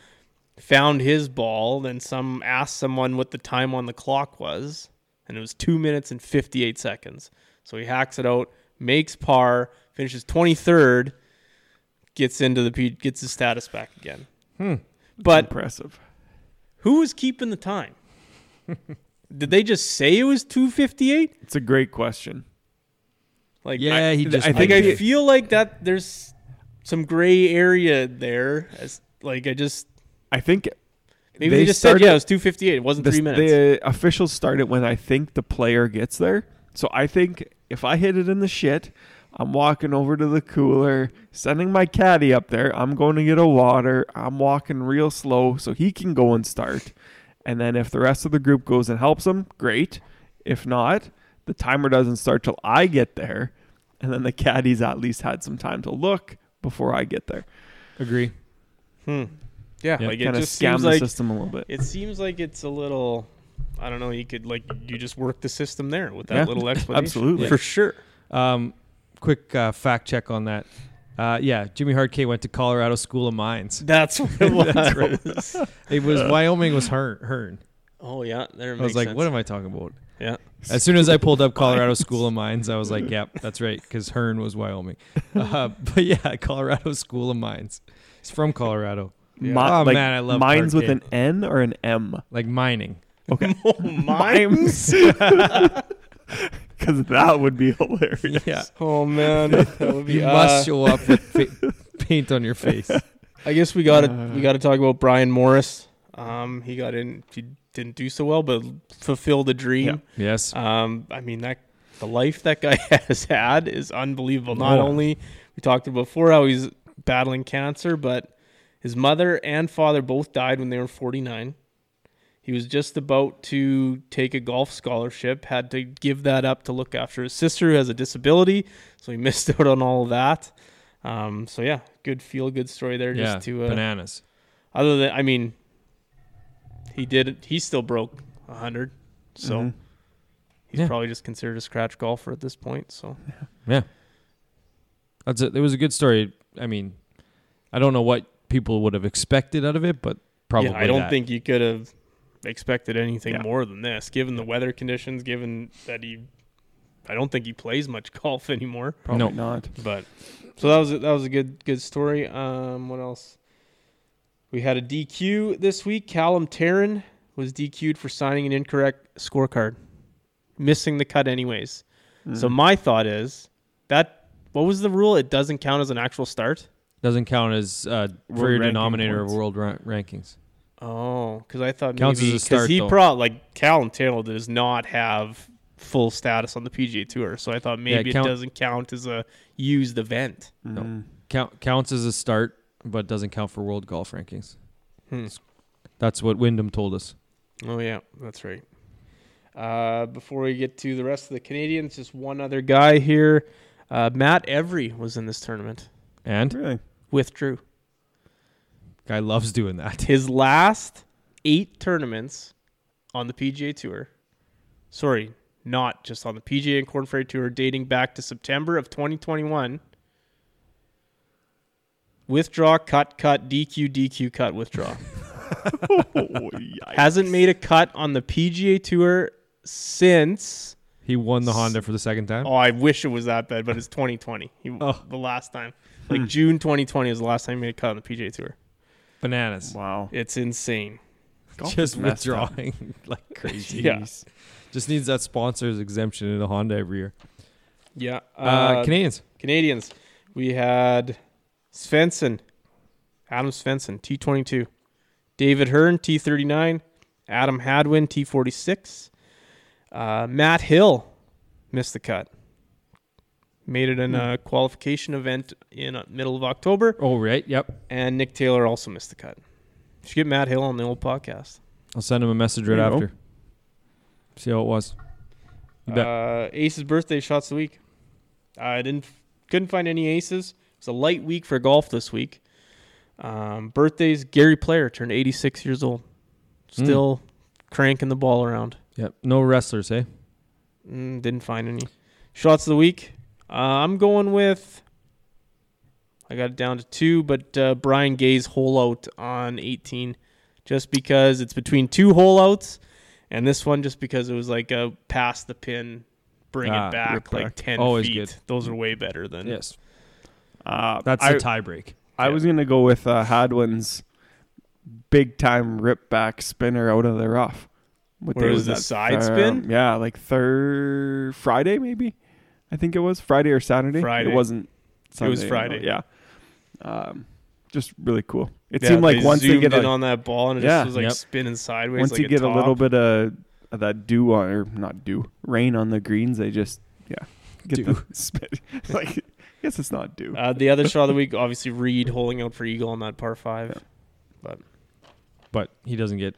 found his ball. Then some asked someone what the time on the clock was, and it was two minutes and 58 seconds. So he hacks it out, makes par, finishes 23rd, gets into the P- gets his status back again. Hmm. But impressive. who was keeping the time? Did they just say it was 258? It's a great question. Like Yeah, I, he just I think made I it. feel like that there's some gray area there. As like I just I think maybe They they, just started- said yeah, it was 258. It wasn't the, three minutes. the officials started when I think the player gets there. So I think if I hit it in the shit, I'm walking over to the cooler, sending my caddy up there. I'm going to get a water. I'm walking real slow so he can go and start. And then if the rest of the group goes and helps them, great. If not, the timer doesn't start till I get there. And then the caddies at least had some time to look before I get there. Agree. Hmm. Yeah, Yeah. like it kind of just scam seems the like system a little bit. it seems like it's a little. I don't know. You could like you just work the system there with that Yeah, little explanation. absolutely. for sure. Um, quick uh, fact check on that. Uh, yeah, Jimmy Hardkay went to Colorado School of Mines. That's what it was. That's It was Wyoming was Hearn. Hearn. Oh yeah, there. I was like, what am I talking about? Yeah. As soon as I pulled up Colorado School of Mines, I was like, yep, that's right, because Hearn was Wyoming. Uh, but yeah, Colorado School of Mines. He's from Colorado, Yeah. Mi- Oh, like man, I love mines with an N or an M. like mining. Okay. Oh, mimes. Because that would be hilarious. Yeah, oh man, that would be. you uh, must show up with fa- paint on your face. I guess we got to Uh. we got to talk about Brian Morris. Um, he got in. He didn't do so well, but fulfilled the dream. Yes, Um, I mean that the life that guy has had is unbelievable. Not Oh. only we talked about before how he's battling cancer, but his mother and father both died when they were 49. He was just about to take a golf scholarship, had to give that up to look after his sister who has a disability, so he missed out on all of that. Um, so yeah, good feel good story there. yeah, Just to uh, bananas. other than I mean, he did he still broke hundred, so Mhm. he's Yeah. probably just considered a scratch golfer at this point. So Yeah, that's it. It was a good story. I mean, I don't know what people would have expected out of it, but probably. yeah, I don't that. think you could have expected anything Yeah. more than this, given the weather conditions, given that he. I don't think he plays much golf anymore. Probably No. not. But so that was a, that was a good good story. Um, what else? We had a DQ this week. Callum Tarren was DQ'd for signing an incorrect scorecard, missing the cut anyways. So Mhm. my thought is that what was the rule? It doesn't count as an actual start. doesn't count as uh, for your denominator points. of world ra- rankings. Oh, because I thought Counts maybe because he though. brought like and Taylor does not have full status on the PGA Tour, so I thought maybe count- it doesn't count as a used event. Mhm. Count counts as a start, but doesn't count for world golf rankings. Hmm. That's what Wyndham told us. Oh yeah, that's right. Uh, before we get to the rest of the Canadians, just one other guy here. Uh, Matt Every was in this tournament. And Really? Withdrew guy loves doing that. his last eight tournaments on the PGA Tour. Sorry, not just on the PGA and Korn Ferry Tour, dating back to September of 2021. Withdraw, cut, cut, DQ, DQ, cut, withdraw. oh. Hasn't made a cut on the PGA Tour since. He won the Honda for the second time. Oh, I wish it was that bad, but it's 2020. He, Oh. The last time. Like June 2020 is the last time he made a cut on the PGA Tour. Bananas. Wow. It's insane. Golf Just is up. withdrawing like crazy. Yeah. Just needs that sponsor's exemption in a Honda every year. Yeah. Uh, Canadians. Canadians. We had Svensson, Adam Svensson, T22. David Hearn, T39. Adam Hadwin, T46. Uh, Matt Hill missed the cut. Made it in a qualification event in uh, middle of October. Oh, right. Yep. And Nick Taylor also missed the cut. You should get Matt Hill on the old podcast. I'll send him a message right There you go. after. See how it was. You bet. Uh, Ace's birthday shots of the week. I didn't couldn't find any aces. It's a light week for golf this week. Um, birthdays: Gary Player turned 86 years old, Hmm. still cranking the ball around. Yep. No wrestlers, eh? Mm, didn't find any shots of the week. Uh, I'm going with. I got it down to two, but uh, Brian Gay's hole out on 18, just because it's between two hole outs, and this one just because it was like a pass the pin, bring Ah, it back like back. 10 Always feet. good. Those are way better than Yes. Uh, That's I, the tie break. I was gonna go with uh, Hadwin's big time rip back spinner out of the rough. What Where day was the that? side Um, spin? Yeah, like third Friday maybe. I think it was Friday or Saturday. Friday. It wasn't. It was Sunday, Friday. Yeah. Um, just really cool. It Yeah, seemed like they once you get in a, on that ball and it Yeah. just was like Yep. spinning sideways. once like you get a little bit of, of that dew on or not dew rain on the greens, they just yeah get Dew. the spin. like I guess it's not dew. Uh, the other shot of the week, obviously Reed holding out for eagle on that par five. but but he doesn't get.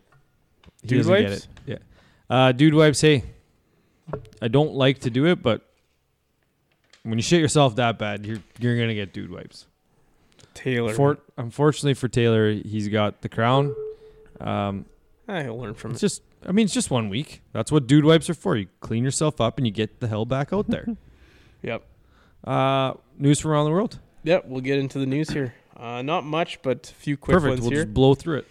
He Dude doesn't get wipes? it. Yeah. Uh, dude wipes. Hey, I don't like to do it, but when you shit yourself that bad, you're you're gonna get dude wipes. Taylor. For, unfortunately for Taylor, he's got the crown. Um, he'll learn from it's it. just, I mean, it's just one week. That's what dude wipes are for. You clean yourself up and you get the hell back out there. Yep. uh, news from around the world. Yep. We'll get into the news here. Uh, not much, but a few quick Perfect. ones We'll here. just blow through it.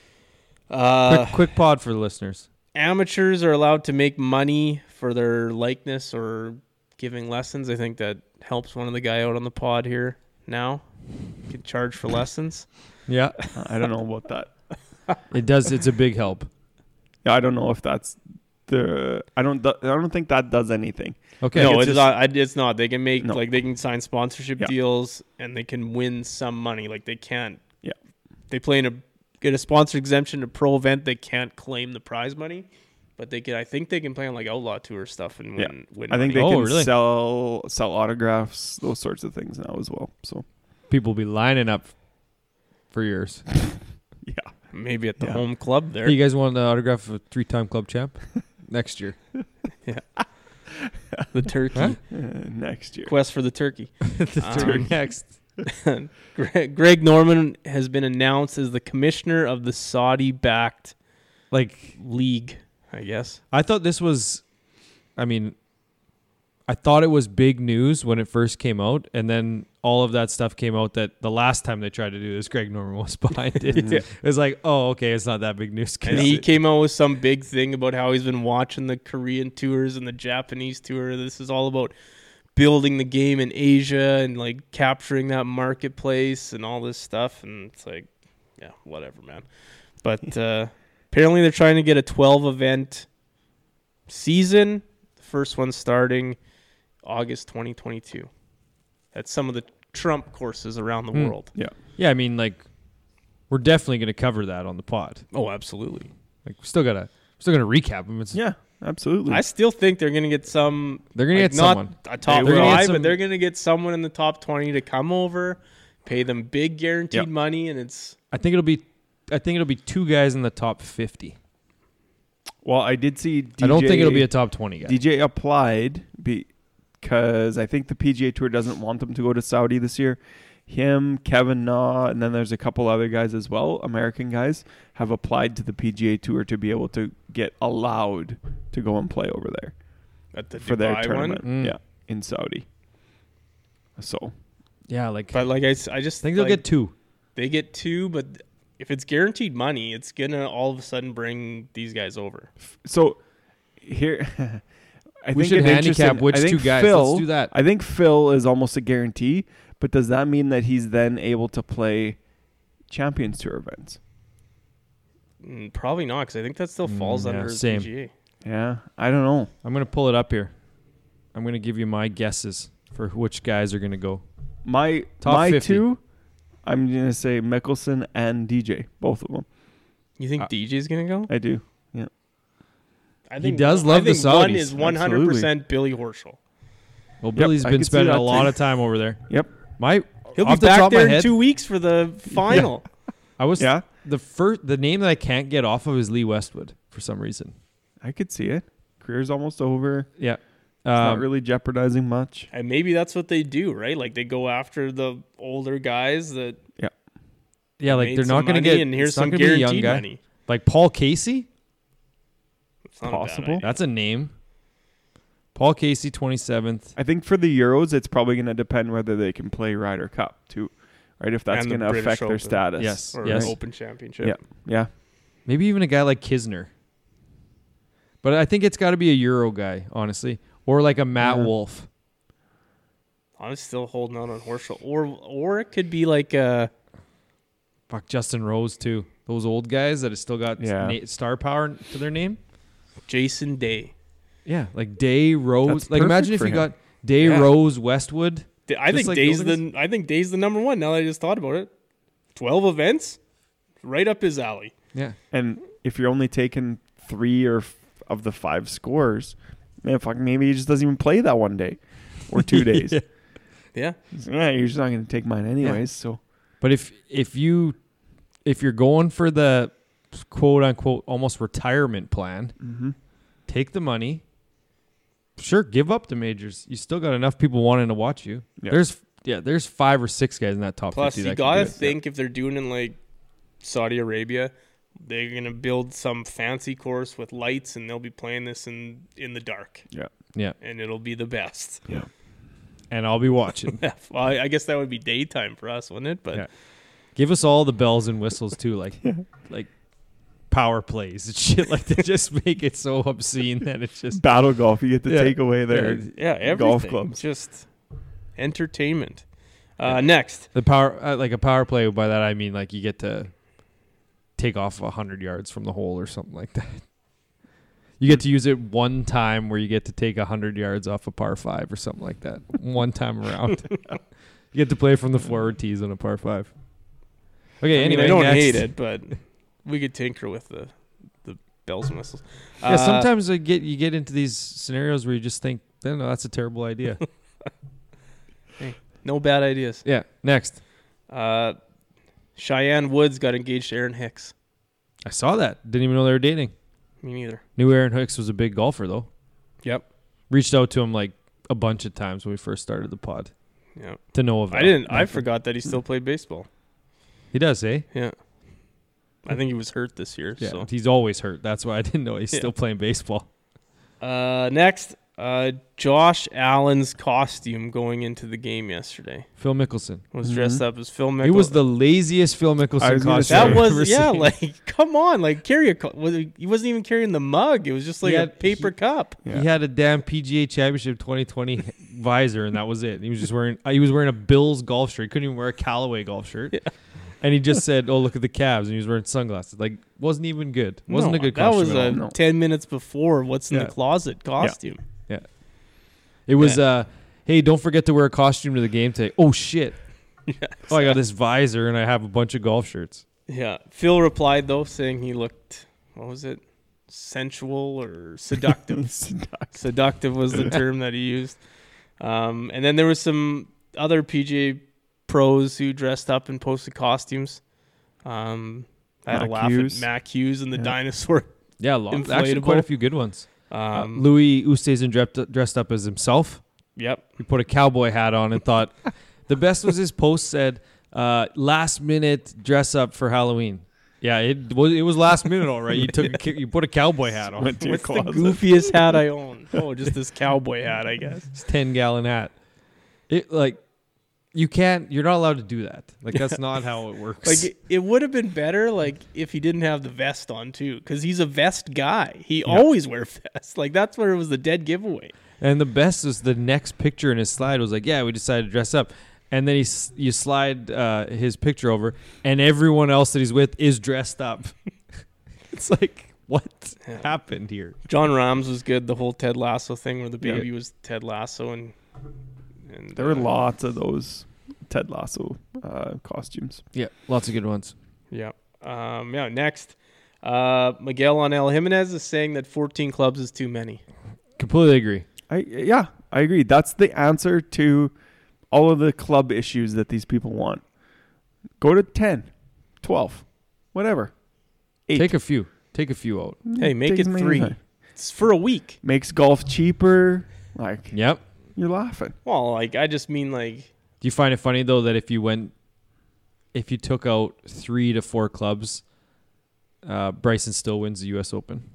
Uh, quick, quick pod for the listeners. amateurs are allowed to make money for their likeness or giving lessons. I think that helps one of the guy out on the pod here now. Can charge for lessons. Yeah, I don't know about that. it does. It's a big help. Yeah, I don't know if that's the. I don't. I don't think that does anything. Okay. no, it's it's, just- not. It's not. They can make No. like they can sign sponsorship Yeah. deals and they can win some money. Like they can't. Yeah. They play in a get a sponsor exemption to pro event. They can't claim the prize money, but they can. I think they can play on like outlaw tour stuff and Yeah. win. win I think money. they Oh, can really? sell sell autographs, those sorts of things now as well. So People will be lining up for yours. yeah, maybe at the Yeah. home club there. Hey, you guys want the autograph of a three-time club champ next year? Yeah. the turkey Huh? uh, next year. quest for the turkey. the Um, turn next. Greg, Greg Norman has been announced as the commissioner of the Saudi-backed Like league. I guess. I thought this was, I mean, I thought it was big news when it first came out, and then all of that stuff came out that the last time they tried to do this, Greg Norman was behind it. Yeah. It was like, oh, okay, it's not that big news. And he came out with some big thing about how he's been watching the Korean tours and the Japanese tour. This is all about building the game in Asia and like capturing that marketplace and all this stuff. And it's like, yeah, whatever, man. But uh, apparently they're trying to get a 12 event season. The first one starting August 2022. That's some of the Trump courses around the Hmm. world. yeah, Yeah. I mean, like, we're definitely going to cover that on the pod. Oh, absolutely. Like, we still gotta, still gonna recap them. It's, Yeah, absolutely. I still think they're going to get some they're gonna Like, get not someone. a top They're gonna five, some- but they're gonna get someone in the top twenty to come over, pay them big guaranteed Yep. money, and it's I think it'll be, I think it'll be two guys in the top fifty. well, I did see. DJ, I don't think it'll be a top twenty guy. DJ applied because I think the PGA Tour doesn't want them to go to Saudi this year. Him, Kevin Na, and then there's a couple other guys as well, American guys, have applied to the PGA Tour to be able to get allowed to go and play over there at the for Dubai their one. tournament. Mm. Yeah, in Saudi. So yeah, like But like I, I just I think they'll like, get two. they get two, but if it's guaranteed money, it's gonna all of a sudden bring these guys over. so here I we think should handicap which two guys. Phil, Let's do that. I think Phil is almost a guarantee, but does that mean that he's then able to play Champions Tour events? Mm, probably not, because I think that still falls Mm, yeah, under the same. PGA. Yeah, I don't know. I'm gonna pull it up here. I'm gonna give you my guesses for which guys are gonna go. My Top my 50. two, I'm gonna say Mickelson and DJ, both of them. You think Uh, DJ's gonna go? I do. Yeah. I He think does I love the think One Saudis. is 100 percent Billy Horschel. Well, Billy's I been could see spending that a lot too. of time over there. Yep. My He'll off be the top back of my there in head, two weeks for the final. I was Yeah, the first. The name that I can't get off of is Lee Westwood for some reason. I could see it. Career's almost over. Yeah, It's not um, really jeopardizing much. And maybe that's what they do, right? Like they go after the older guys that yeah. yeah. Like made they're some not going to money, get. and here's it's not some gonna be a young guaranteed guy. money. Like Paul Casey. It's not a bad Possible. idea. That's a name. Paul Casey, twenty seventh. I think for the Euros, it's probably going to depend whether they can play Ryder Cup too, right? If that's And the going to British affect their Open. status. Yes. or yes. Open Championship. Yeah. Yeah. Maybe even a guy like Kisner. But I think it's got to be a Euro guy, honestly, or like a Matt Yeah. Wolff. I'm still holding out on Horschel, or or it could be like uh Fuck Justin Rose too. Those old guys that have still got Yeah. na- star power to their name. Jason Day. Yeah, like Day Rose. That's like imagine if you him. got Day Yeah. Rose Westwood. D- I Just think like Day's the I think Day's the number one. Now that I just thought about it, twelve events, right up his alley. Yeah. And if you're only taking three or f- of the five scores, man, fuck, maybe he just doesn't even play that one day or two days. Yeah. Yeah, yeah, you're just not going to take mine anyways. So But if if you if you're going for the quote unquote almost retirement plan, mm-hmm. take the money. Sure, give up the majors. You still got enough people wanting to watch you. Yeah. There's yeah, there's five or six guys in that top Plus, 50 you that gotta do it. think if they're doing in like Saudi Arabia, they're gonna build some fancy course with lights, and they'll be playing this in in the dark, yeah, Yeah, and it'll be the best. yeah. and I'll be watching. well, I I guess that would be daytime for us, wouldn't it? But Yeah. Give us all the bells and whistles too, like like power plays and shit like that. Just make it so obscene that it's just Battle golf, you get to Yeah. take away their yeah, everything. golf clubs. just entertainment. Uh, Next, the power uh, like a power play. By that I mean like you get to take off a hundred yards from the hole or something like that. You get to use it one time where you get to take a hundred yards off a par five or something like that. one time around. you get to play from the forward tees on a par five. Okay, I mean, anyway, I don't next. hate it, but we could tinker with the the bells and whistles. Yeah, Uh, sometimes I get you get into these scenarios where you just think, no, no, that's a terrible idea. no bad ideas. yeah. Next, Uh, Cheyenne Woods got engaged to Aaron Hicks. I saw that. Didn't even know they were dating. Me neither. Knew Aaron Hicks was a big golfer though. Yep. Reached out to him like a bunch of times when we first started the pod Yeah. to know of. I didn't. I forgot that he still played baseball. He does, eh? Yeah. I think he was hurt this year. Yeah. So He's always hurt. That's why I didn't know he's Yeah. still playing baseball. uh, next, uh, Josh Allen's costume going into the game yesterday Phil Mickelson. was dressed up as Phil Mickelson. He was the laziest Phil Mickelson I was gonna costume That I've ever was yeah, seen. like come on, like carry a. co- was He he wasn't even carrying the mug. It was just like He a had- paper cup. Yeah. He had a damn PGA Championship 2020 visor, and that was it. He was just wearing. uh, He was wearing a Bills golf shirt. He couldn't even wear a Callaway golf shirt. And he just said, "Oh, look at the Cavs," and he was wearing sunglasses. Like, wasn't even good. Wasn't No, a good That was at all. a No. ten minutes before what's in Yeah. the closet costume. It was, uh, hey, don't forget to wear a costume to the game today. Oh shit! Yeah. Oh, I got this visor, and I have a bunch of golf shirts. Yeah. Phil replied though, saying he looked what was it, sensual or seductive. seductive was the term that he used. Um, and then there was some other PGA pros who dressed up and posted costumes. Um, I had Mac a laugh Hughes. at Mac Hughes and the Yeah. dinosaur. Yeah, lo- actually, quite a few good ones. Uh, Um, Louis Oosthuizen dressed dressed up as himself. yep. He put a cowboy hat on and thought the best was his post said uh, last minute dress up for Halloween. Yeah, it was it was last minute all right. You took a, you put a cowboy hat on. Went to your What's the goofiest hat I own? Oh, just this cowboy hat, I guess. It's ten gallon hat. It like you can't. You're not allowed to do that. Like that's not how it works. Like it, it would have been better like if he didn't have the vest on too, because he's a vest guy. He always wears vests. Like that's where it was the dead giveaway. and the best is the next picture in his slide was like, yeah, we decided to dress up. And then he you slide uh, his picture over, and everyone else that he's with is dressed up. it's like what Yeah. happened here? Jon Rahm's was good. The whole Ted Lasso thing, where the Yeah. baby was Ted Lasso, and and There were uh, lots of those Ted Lasso uh, costumes. Yeah, lots of good ones. Yeah. Um, yeah. Next, uh, Miguel Angel Jimenez is saying that 14 clubs is too many. Completely agree. I yeah, I agree. That's the answer to all of the club issues that these people want. Go to 10, 12, whatever. Eight. Take a few. Take a few out. Hey, make Take it three. It's for a week. Makes golf cheaper. Like Yep. You're laughing. Well, like I just mean like Do you find it funny though that if you went, if you took out three to four clubs, uh, Bryson still wins the U.S. Open?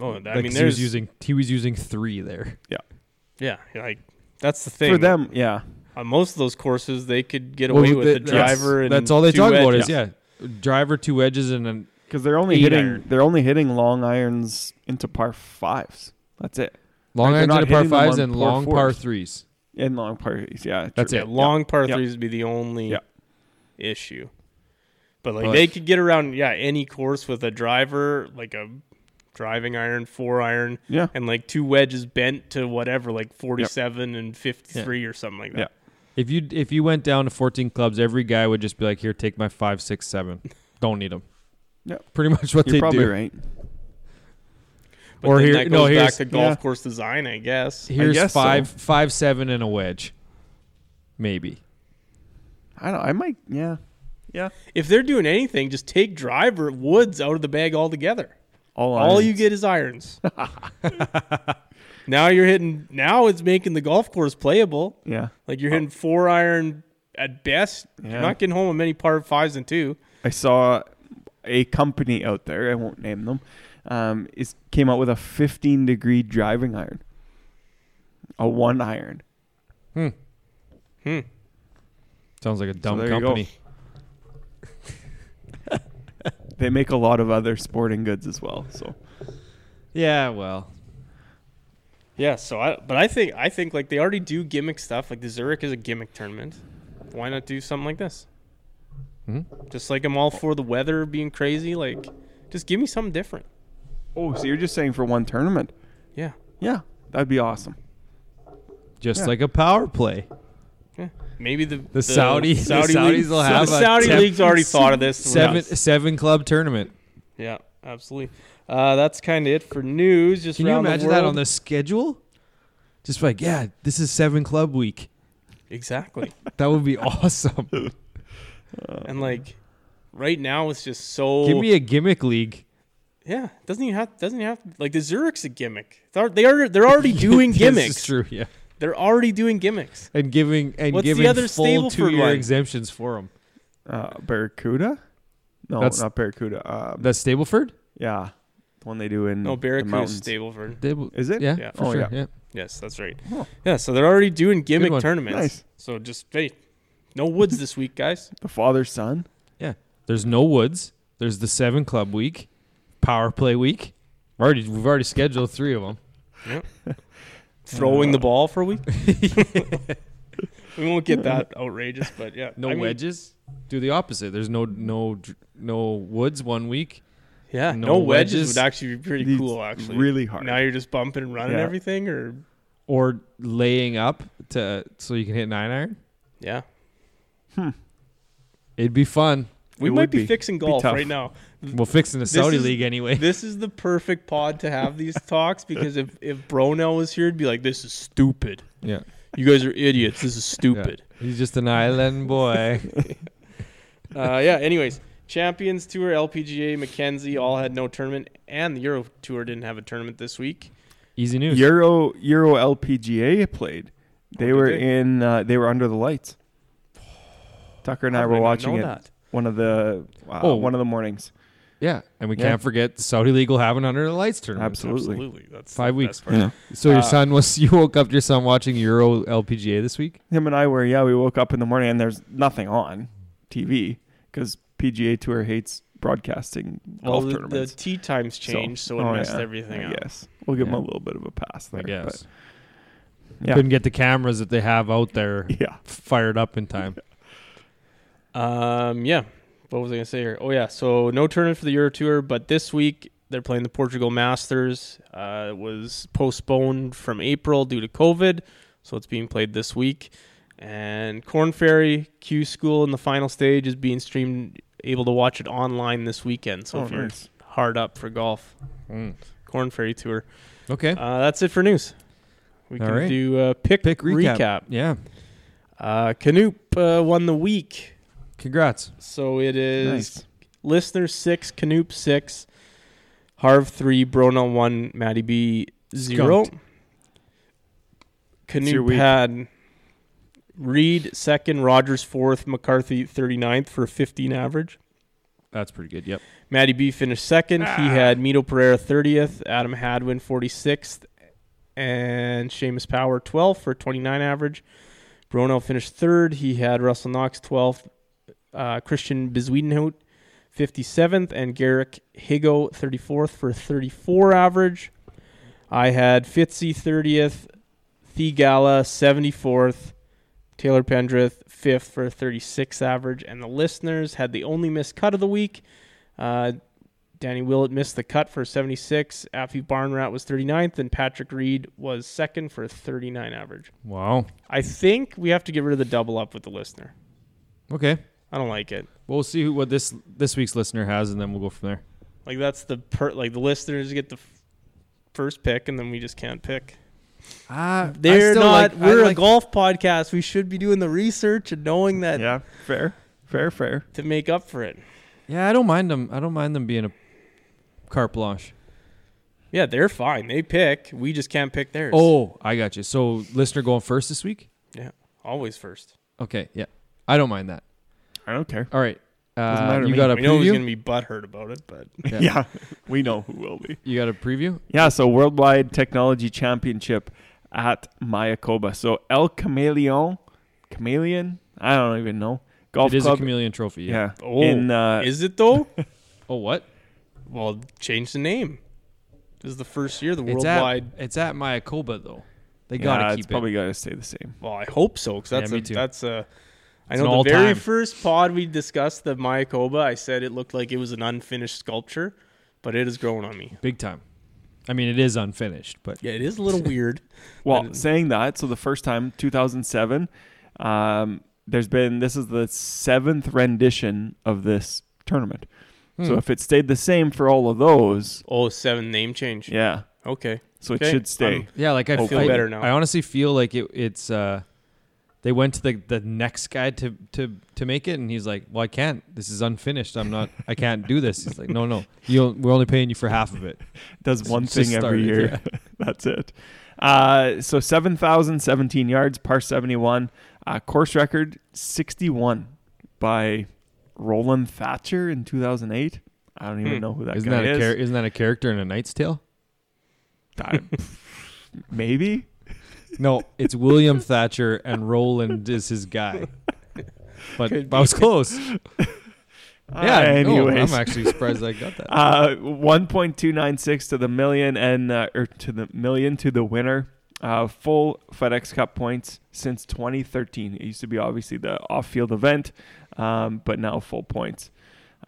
oh, I Like, mean 'cause he was using he was using three there. yeah, yeah, like that's the thing For them, yeah. On most of those courses, they could get Well, away with th- a that's- driver and That's all they two talk about wedges. is yeah, driver, two edges, and then Because they're only Eight hitting iron. they're only hitting long irons into par fives. That's it. Long Like, they're irons into par fives and par long par threes. In long par threes, yeah. That's true. it. Yeah, long par Yeah. threes would be the only Yeah. issue. But like But- they could get around yeah any course with a driver like a driving iron, four iron, Yeah. and like two wedges bent to whatever, like 47 and 53 or something like that. Yeah. If you if you went down to 14 clubs, every guy would just be like, "Here, take my five, six, seven. Don't need them." Yeah. pretty much what You're they probably do. right. But Or then here- that no, goes back here's- to golf yeah. course design, I guess. Here's guess so. five, five, seven, and a wedge, maybe. I don't. I might. Yeah. Yeah. If they're doing anything, just take driver woods out of the bag altogether. All, All you get is irons. now you're hitting. Now it's making the golf course playable. Yeah. Like you're hitting four iron at best. Yeah. You're not getting home with many par fives and two. I saw a company out there. I won't name them. Um, is came out with a 15 degree driving iron. A one iron. Hmm. Hmm. Sounds like a dumb there you go. company. They make a lot of other sporting goods as well. So Yeah, well, Yeah. So I. But I think I think like they already do gimmick stuff. Like the Zurich is a gimmick tournament. Why not do something like this? Mhm. Just like I'm all for the weather being crazy. Like, just give me something different. Oh, so you're just saying for one tournament? Yeah. Yeah, that'd be awesome. just Yeah. like a power play. Yeah. Maybe the The Saudi- the Saudi Saudis league- will have the a Saudi temp- league's already thought of this. Seven, Yeah. seven club tournament. Yeah, absolutely. Uh, that's kind of it for news. Just Can you around the imagine that on the schedule? Just like, yeah, this is seven club week. Exactly. That would be awesome. and like, right now it's just so. Give me a gimmick league. Yeah. Doesn't even have. Doesn't even have. Like the Zurich's a gimmick. They're they are they're already doing This gimmicks. is true. Yeah, They're already doing gimmicks. and giving and What's the giving other full Stableford two year one? exemptions for them. Uh, Barracuda? No, That's- not Barracuda. Um, That's Stableford. yeah, the one they do in No, the Barracuda's mountains. Stableford. Stable. Is it? Yeah, Yeah. for Oh, sure. yeah. Yeah. Yes, that's right. Oh. Yeah, so they're already doing gimmick one. tournaments. Nice. So just hey, no woods this week, guys. The father son. Yeah. There's no woods. There's the seven club week, power play week. Already, we've already scheduled three of them. Throwing Uh, the ball for a week. we won't get that outrageous, but yeah. No I mean, wedges. Do the opposite. There's no no no woods one week. Yeah, No no, wedges, wedges. would actually be pretty These cool. Actually, really hard. Now you're just bumping and running Yeah. everything, or or laying up to so you can hit nine iron. yeah. Hmm. It'd be fun. We It might be, be. fixing golf tough. right now. We'll fix in the Saudi is- league anyway. This is the perfect pod to have these talks because if if Bronell was here, he'd be like, "This is stupid. yeah. You guys are idiots. This is stupid." He's just an island boy. uh, yeah. Anyways, Champions Tour, LPGA, Mackenzie all had no tournament, and the Euro Tour didn't have a tournament this week. Easy news. Euro Euro LPGA played. They Oh, were they? in. Uh, they were under the lights. Tucker and I How were watching it that? One of the uh, Oh. one of the mornings. yeah, and we Yeah. can't forget the Saudi league will have an under the lights tournament. Absolutely. Absolutely. That's Five weeks. Yeah. So your Uh, son was you woke up your son watching Euro LPGA this week? Him and I were. Yeah, we woke up in the morning and there's nothing on TV because PGA Tour hates broadcasting Well, golf the, the tournaments. tee times changed, so, it oh, messed yeah, everything I up. guess we'll give them Yeah. a little bit of a pass there. I guess. But, yeah. Couldn't get the cameras that they have out there yeah. fired up in time. Um, yeah. What was I gonna say here? Oh yeah. So no tournament for the Euro Tour, but this week they're playing the Portugal Masters. Uh, it was postponed from April due to COVID, so it's being played this week. And Korn Ferry Q School in the final stage is being streamed. Able to watch it online this weekend. So Oh, if you're nice. hard up for golf, Mm. Korn Ferry Tour. Okay. Uh, that's it for news. We All can right. do uh, pick, Pick recap. recap. Yeah. Uh, Canoop uh, won the week. Congrats. So it is Nice. listener six, Canoop six, Harv three, Bronell one, Matty B zero. Skunked. Canoop had Reed second, Rodgers fourth, McCarthy 39th for a 15 average. That's pretty good. Yep. Matty B finished second. Ah. He had Mito Pereira 30th, Adam Hadwin 46th, and Seamus Power 12th for 29 average. Bronell finished third. He had Russell Knox 12th, uh, Christiaan Bezuidenhout 57th, and Garrick Higgo 34th for a 34 average. I had Fitzy 30th, Theegala 74th, Taylor Pendrith fifth for a 36 average, and the listeners had the only missed cut of the week. Uh, Danny Willett missed the cut for 76. Aphibarnrat was 39th, and Patrick Reed was second for a 39 average. Wow. I think we have to get rid of the double up with the listener. Okay. I don't like it. We'll see who, what this this week's listener has, and then we'll go from there. Like that's the per like the listeners get the f- first pick, and then we just can't pick. Ah, They're not. we're a golf podcast. We should be doing the research and knowing that Yeah, fair, fair, fair. to make up for it. Yeah, I don't mind them. I don't mind them being a carte blanche. Yeah, they're fine. They pick. We just can't pick theirs. Oh, I got you. So listener going first this week. Yeah, always first. Okay, yeah, I don't mind that. I don't care. All right, Doesn't uh, matter to you me. got a we know he's preview. gonna be butthurt about it, but Yeah. Yeah. we know who will be. You got a preview. Yeah, so Worldwide Technology Championship at Mayakoba. So El Chameleon, Chameleon, I don't even know. Golf it is club. a chameleon trophy. yeah. Oh, in uh, is it though? Oh, what? well, change the name. This is the first year the It's worldwide. at it's at Mayakoba though. They yeah, gotta it's keep probably it. got to stay the same. Well, I hope so because Yeah, that's me a, too. that's a. I know the very all-time. first pod we discussed the Mayakoba. I said it looked like it was an unfinished sculpture, but it has grown on me. Big time. I mean, it is unfinished, but Yeah, it is a little weird. Well, But- saying that, so the first time, 2007, um, there's been, this is the seventh rendition of this tournament. So Hmm. if it stayed the same for all of those, Oh, seven name change. yeah. Okay. So it should stay. Um, yeah, like I feel better now. I honestly feel like it, it's uh, they went to the the next guy to to to make it, and he's like, "Well, I can't. This is unfinished. I'm not. I can't do this." He's like, "No, no. You we're only paying you for half of it." does It's one thing every started, year. That's it. Uh, so 7,017 yards, par 71. Uh, course record 61 by Roland Thatcher in 2008. I don't even Hmm. know who that Isn't guy that a is. char- isn't that a character in A Knight's Tale? I- maybe. No, it's William Thatcher, and Roland is his guy. But, I was close. Yeah. Uh, no, anyways. I'm actually surprised I got that. Uh, 1.296 to the million and uh, or to the million to the winner. Uh, full FedEx Cup points since 2013. It used to be obviously the off-field event, um, but now full points.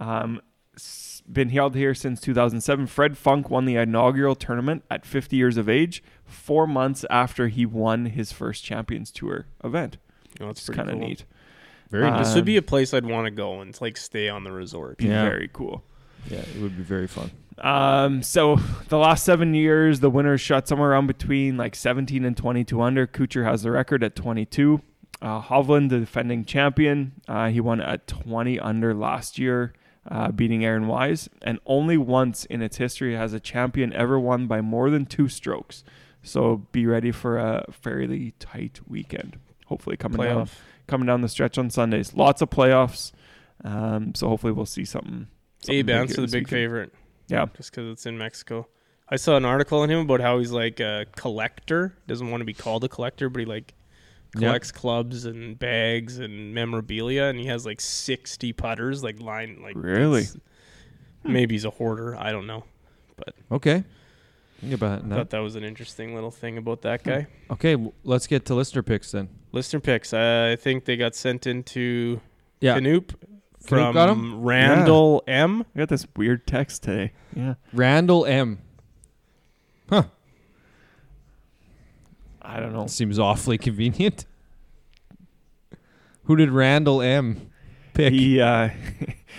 Um, been held here since 2007. Fred Funk won the inaugural tournament at 50 years of age, four months after he won his first Champions Tour event. Oh, that's kind of cool. neat. Very nice. This would be a place I'd want to go and like stay on the resort. Yeah. Very cool. Yeah, it would be very fun. Um, so the last seven years, the winners shot somewhere around between like 17 and 22 under. Kuchar has the record at 22. Uh, Hovland, the defending champion, uh, he won at 20 under last year, uh, beating Aaron Wise. And only once in its history has a champion ever won by more than two strokes. So be ready for a fairly tight weekend. Hopefully coming down coming down the stretch on Sundays. Lots of playoffs. Um, so hopefully we'll see something. something Abe big Ants the big weekend. favorite Yeah. just because it's in Mexico. I saw an article on him about how he's like a collector. Doesn't want to be called a collector, but he like Yeah. collects clubs and bags and memorabilia, and he has like sixty putters, like line like Really? it's- Maybe he's a hoarder. I don't know. But okay. Think about I thought that was an interesting little thing about that guy. Okay, w- let's get to listener picks then. Listener picks. Uh, I think they got sent into Yeah, Canoop from got 'em? Randall M. I got this weird text today. Yeah. Randall M. Huh. I don't know. Seems awfully convenient. Who did Randall M pick? He, uh,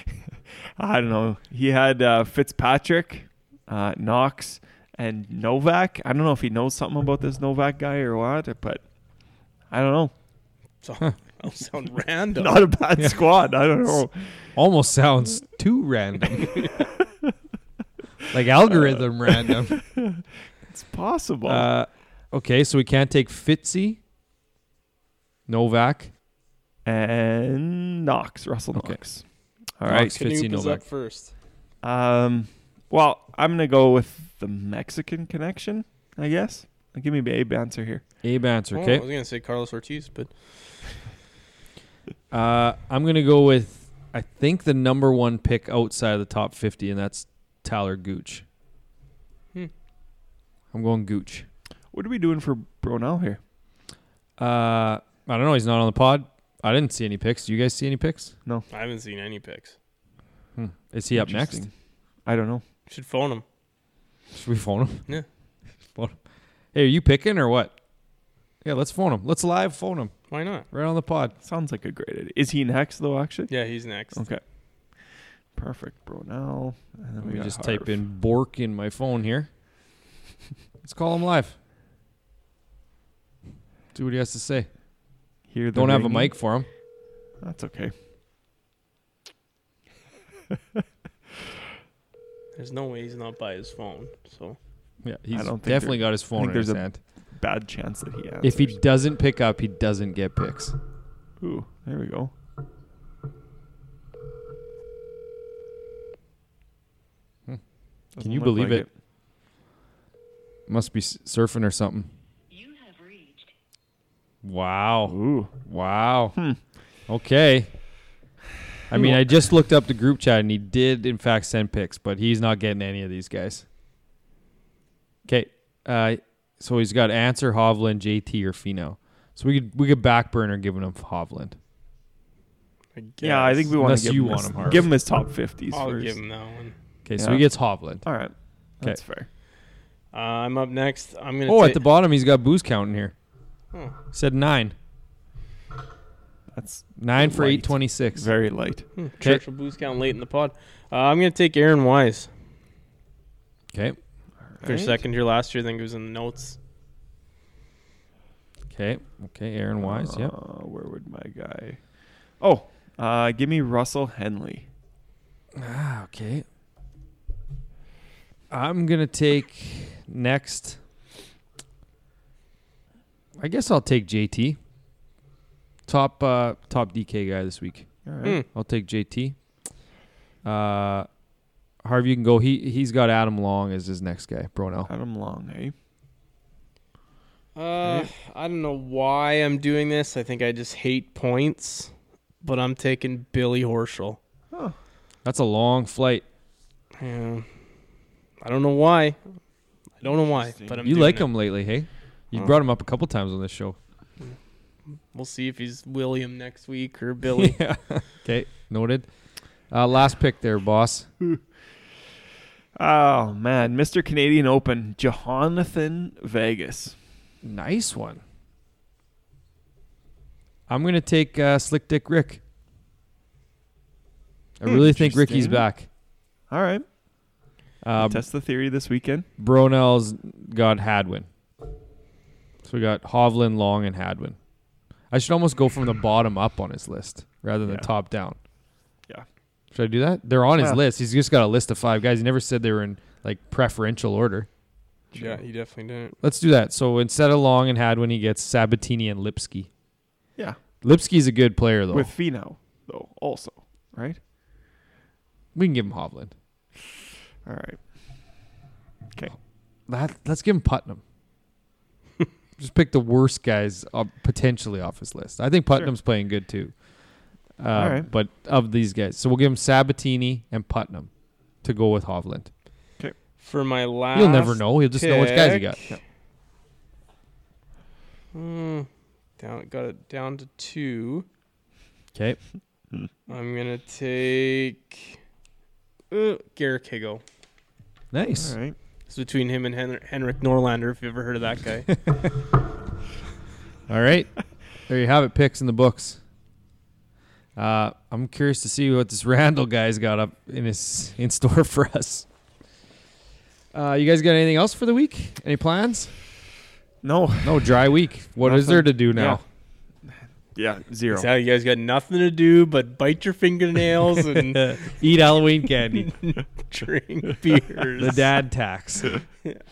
I don't know. He had uh, Fitzpatrick, uh, Knox, and Novak. I don't know if he knows something about this Novak guy or what, but I don't know. So I'll sound random. Not a bad Yeah. squad. I don't know. Almost sounds too random. like algorithm random. It's possible. Uh, okay, so we can't take Fitzy, Novak. and Knox, Russell Okay. Knox. All right. Knox, Fitzy, is Novak. up first. Um, well, I'm gonna go with the Mexican connection. I guess. Give me Abe Ancer here. Abe Ancer, Oh, okay? I was gonna say Carlos Ortiz, but Uh, I'm gonna go with I think the number one pick outside of the top 50, and that's Talor Gooch. Hmm. I'm going Gooch. What are we doing for Bronell here? Uh, I don't know. He's not on the pod. I didn't see any picks. Do you guys see any picks? No. I haven't seen any picks. Hmm. Is he up next? Interesting. I don't know. Should phone him. Should we phone him? Yeah. Phone him. Hey, are you picking or what? Yeah, let's phone him. Let's live phone him Why not? right on the pod. Sounds like a great idea. Is he next though? Actually. Yeah, he's next. Okay. Perfect, bro. Now, and then Let we me got just Harv. type in Bork in my phone here. Let's call him live. See what he has to say. Hear the Don't have a mic for him. That's okay. There's no way he's not by his phone. So Yeah, he's don't think definitely got his phone think in there's his a- hand. Bad chance that he answers. If he doesn't pick up, he doesn't get picks. Ooh, there we go. Hmm. Doesn't Can you believe like it? Must be surfing or something. You have reached Wow. Ooh. Wow. Hmm. Okay. I mean, I just looked up the group chat and he did, in fact, send pics, but he's not getting any of these guys. Okay. Uh, so he's got Ancer, Hovland, JT, or Fino. So we could we could back burner giving him Hovland. I guess. Yeah, I think we want Unless to give you him want his, him, Harv. give him his top 50s I'll first. give him that one. Okay, so Yeah. he gets Hovland. All right. That's fair. Uh, I'm up next. I'm gonna. Oh, ta- at the bottom, he's got booze counting here. Oh. Said nine. That's Nine for 826. very light. Hmm, Churchill boost count late in the pod. Uh, I'm gonna take Aaron Wise. Okay. For Right. second here last year, I think it was in the notes. Okay. Okay. Aaron Wise. Yep. Uh, where would my guy? Oh, uh, give me Russell Henley. Ah, okay. I'm gonna take next. I guess I'll take JT. Top uh top DK guy this week. All Hmm. right. I'll take JT. Uh Harvey, you can go. He he's got Adam Long as his next guy. Bronell. Adam Long, eh? Uh, I don't know why I'm doing this. I think I just hate points, but I'm taking Billy Horschel. That's a long flight. Yeah. I don't know why. I don't know why, but I'm you doing like it. him lately, hey? You brought him up a couple times on this show. We'll see if he's William next week or Billy. yeah. Okay. Noted. Uh, last pick there, boss. Oh man, Mr. Canadian Open, Jhonattan Vegas. Nice one. I'm gonna take uh, Slick Dick Rick. I Hmm, really think Ricky's interesting. back. All right. Uh, Test the theory this weekend. Bronell's got Hadwin. So we got Hovland, Long, and Hadwin. I should almost go from the bottom up on his list rather than Yeah. top down. Yeah. Should I do that? They're on his Yeah. list. He's just got a list of five guys. He never said they were in like preferential order. yeah, he definitely didn't. Let's do that. So instead of Long and Hadwin, he gets Sabbatini and Lipsky. Yeah. Lipsky's a good player though. With Fino, though, also. Right? we can give him Hovland. All right. Okay. That, let's give him Putnam. Just pick the worst guys uh, potentially off his list. I think Putnam's playing good too. Uh, All right. But of these guys, so we'll give him Sabbatini and Putnam to go with Hovland. Okay. For my last, You'll never know. He'll just know which guys he got. pick, Hmm, down, got it down to two. Okay. I'm gonna take uh, Garrick Higgo. Nice. All right. It's between him and Hen- Henrik Norlander. If you ever heard of that guy. All right. there you have it. Picks in the books. Uh, I'm curious to see what this Randall guy's got up in his in store for us. Uh, you guys got anything else for the week? Any plans? No. No dry week. What is Nothing. there to do now? Yeah, zero. So you guys got nothing to do but bite your fingernails and Eat Halloween candy. drink beers. the dad tax.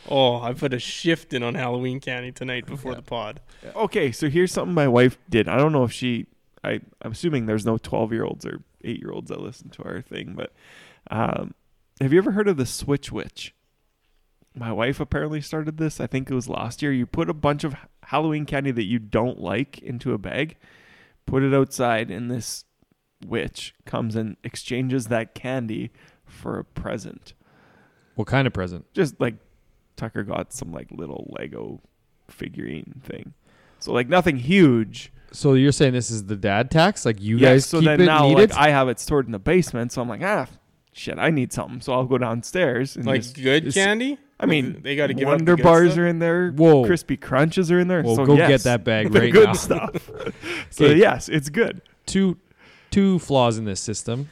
Oh, I put a shift in on Halloween candy tonight before the pod. Okay, so here's something my wife did. I don't know if she. I I'm assuming there's no 12 year olds or eight year olds that listen to our thing, but um, have you ever heard of the Switch Witch? My wife apparently started this. I think it was last year. You put a bunch of Halloween candy that you don't like into a bag, put it outside, and this witch comes and exchanges that candy for a present. What kind of present? Just like Tucker got some like little Lego figurine thing. So like nothing huge. So you're saying this is the dad tax? Like you Yeah, guys so keep then it now needed? like I have it stored in the basement, so I'm like, ah, shit, I need something, so I'll go downstairs and Like just, good it's- candy. I mean, they got to give Wonder up bars stuff? are in there. Whoa. crispy crunches are in there. Well, so go yes, get that bag the right good now. stuff. so Okay. yes, it's good. two two flaws in this system.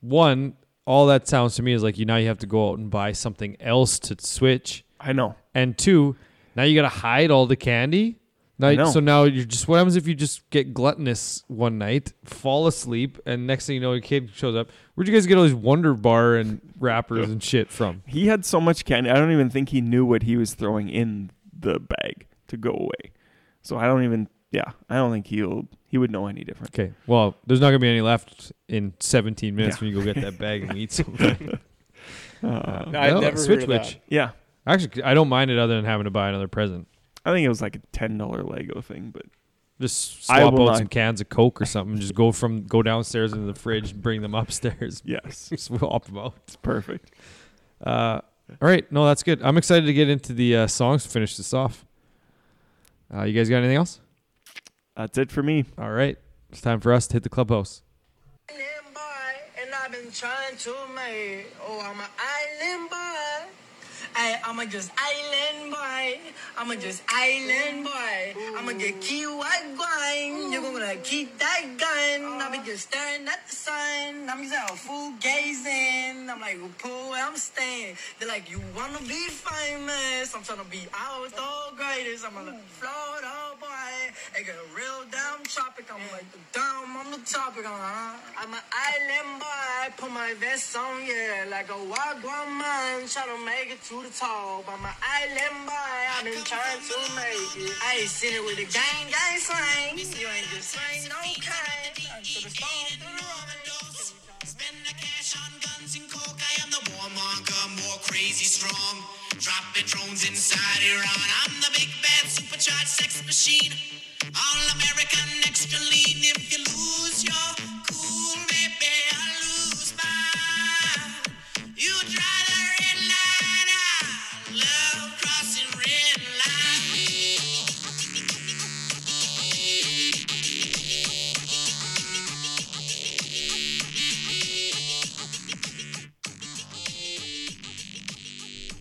One, all that sounds to me is like you now you have to go out and buy something else to switch. I know. And two, now you got to hide all the candy. Now, so now you're just what happens if you just get gluttonous one night, fall asleep, and next thing you know, your kid shows up. Where'd you guys get all these Wonder Bar and wrappers and shit from? He had so much candy. I don't even think he knew what he was throwing in the bag to go away. So I don't even. Yeah, I don't think he'll he would know any different. Okay, well, there's not gonna be any left in 17 minutes Yeah. when you go get that bag and eat something. Uh, I've Well, never switch heard of that. yeah, Actually, I don't mind it other than having to buy another present. I think it was like a ten dollar Lego thing, but Just I swap will out not- some cans of Coke or something. Just go from go downstairs into the fridge, bring them upstairs, yes, swap them out. it's perfect. Uh, all right, no, that's good. I'm excited to get into the uh, songs to finish this off. Uh, you guys got anything else? That's it for me. All right, it's time for us to hit the clubhouse. Island boy, and I've been trying to make. Oh, I'm an island boy. I, I'm a just island boy. I'm a just island boy. I'ma get key white wine. You're gonna keep that gun. Be just staring at the sun. I'm just out fool gazing. I'm like, where I'm staying. They're like, you wanna be famous? I'm trying to be out the greatest. I'm a Florida boy. I got a real damn tropic. I'm like the down on the topic. I'm, uh, I'm an island boy. I Put my vest on, yeah, like a wagwan man. Try to make it to the top. I'm an island boy. I've been trying to make it. I ain't seen it with the gang, gang slang. You ain't just slang no kind. Until the storm through the rubber. Spend the cash on guns and coke. I am the warmonger, more crazy strong. Dropping drones inside Iran. I'm the big bad supercharged sex machine. All American extra lean. If you lose your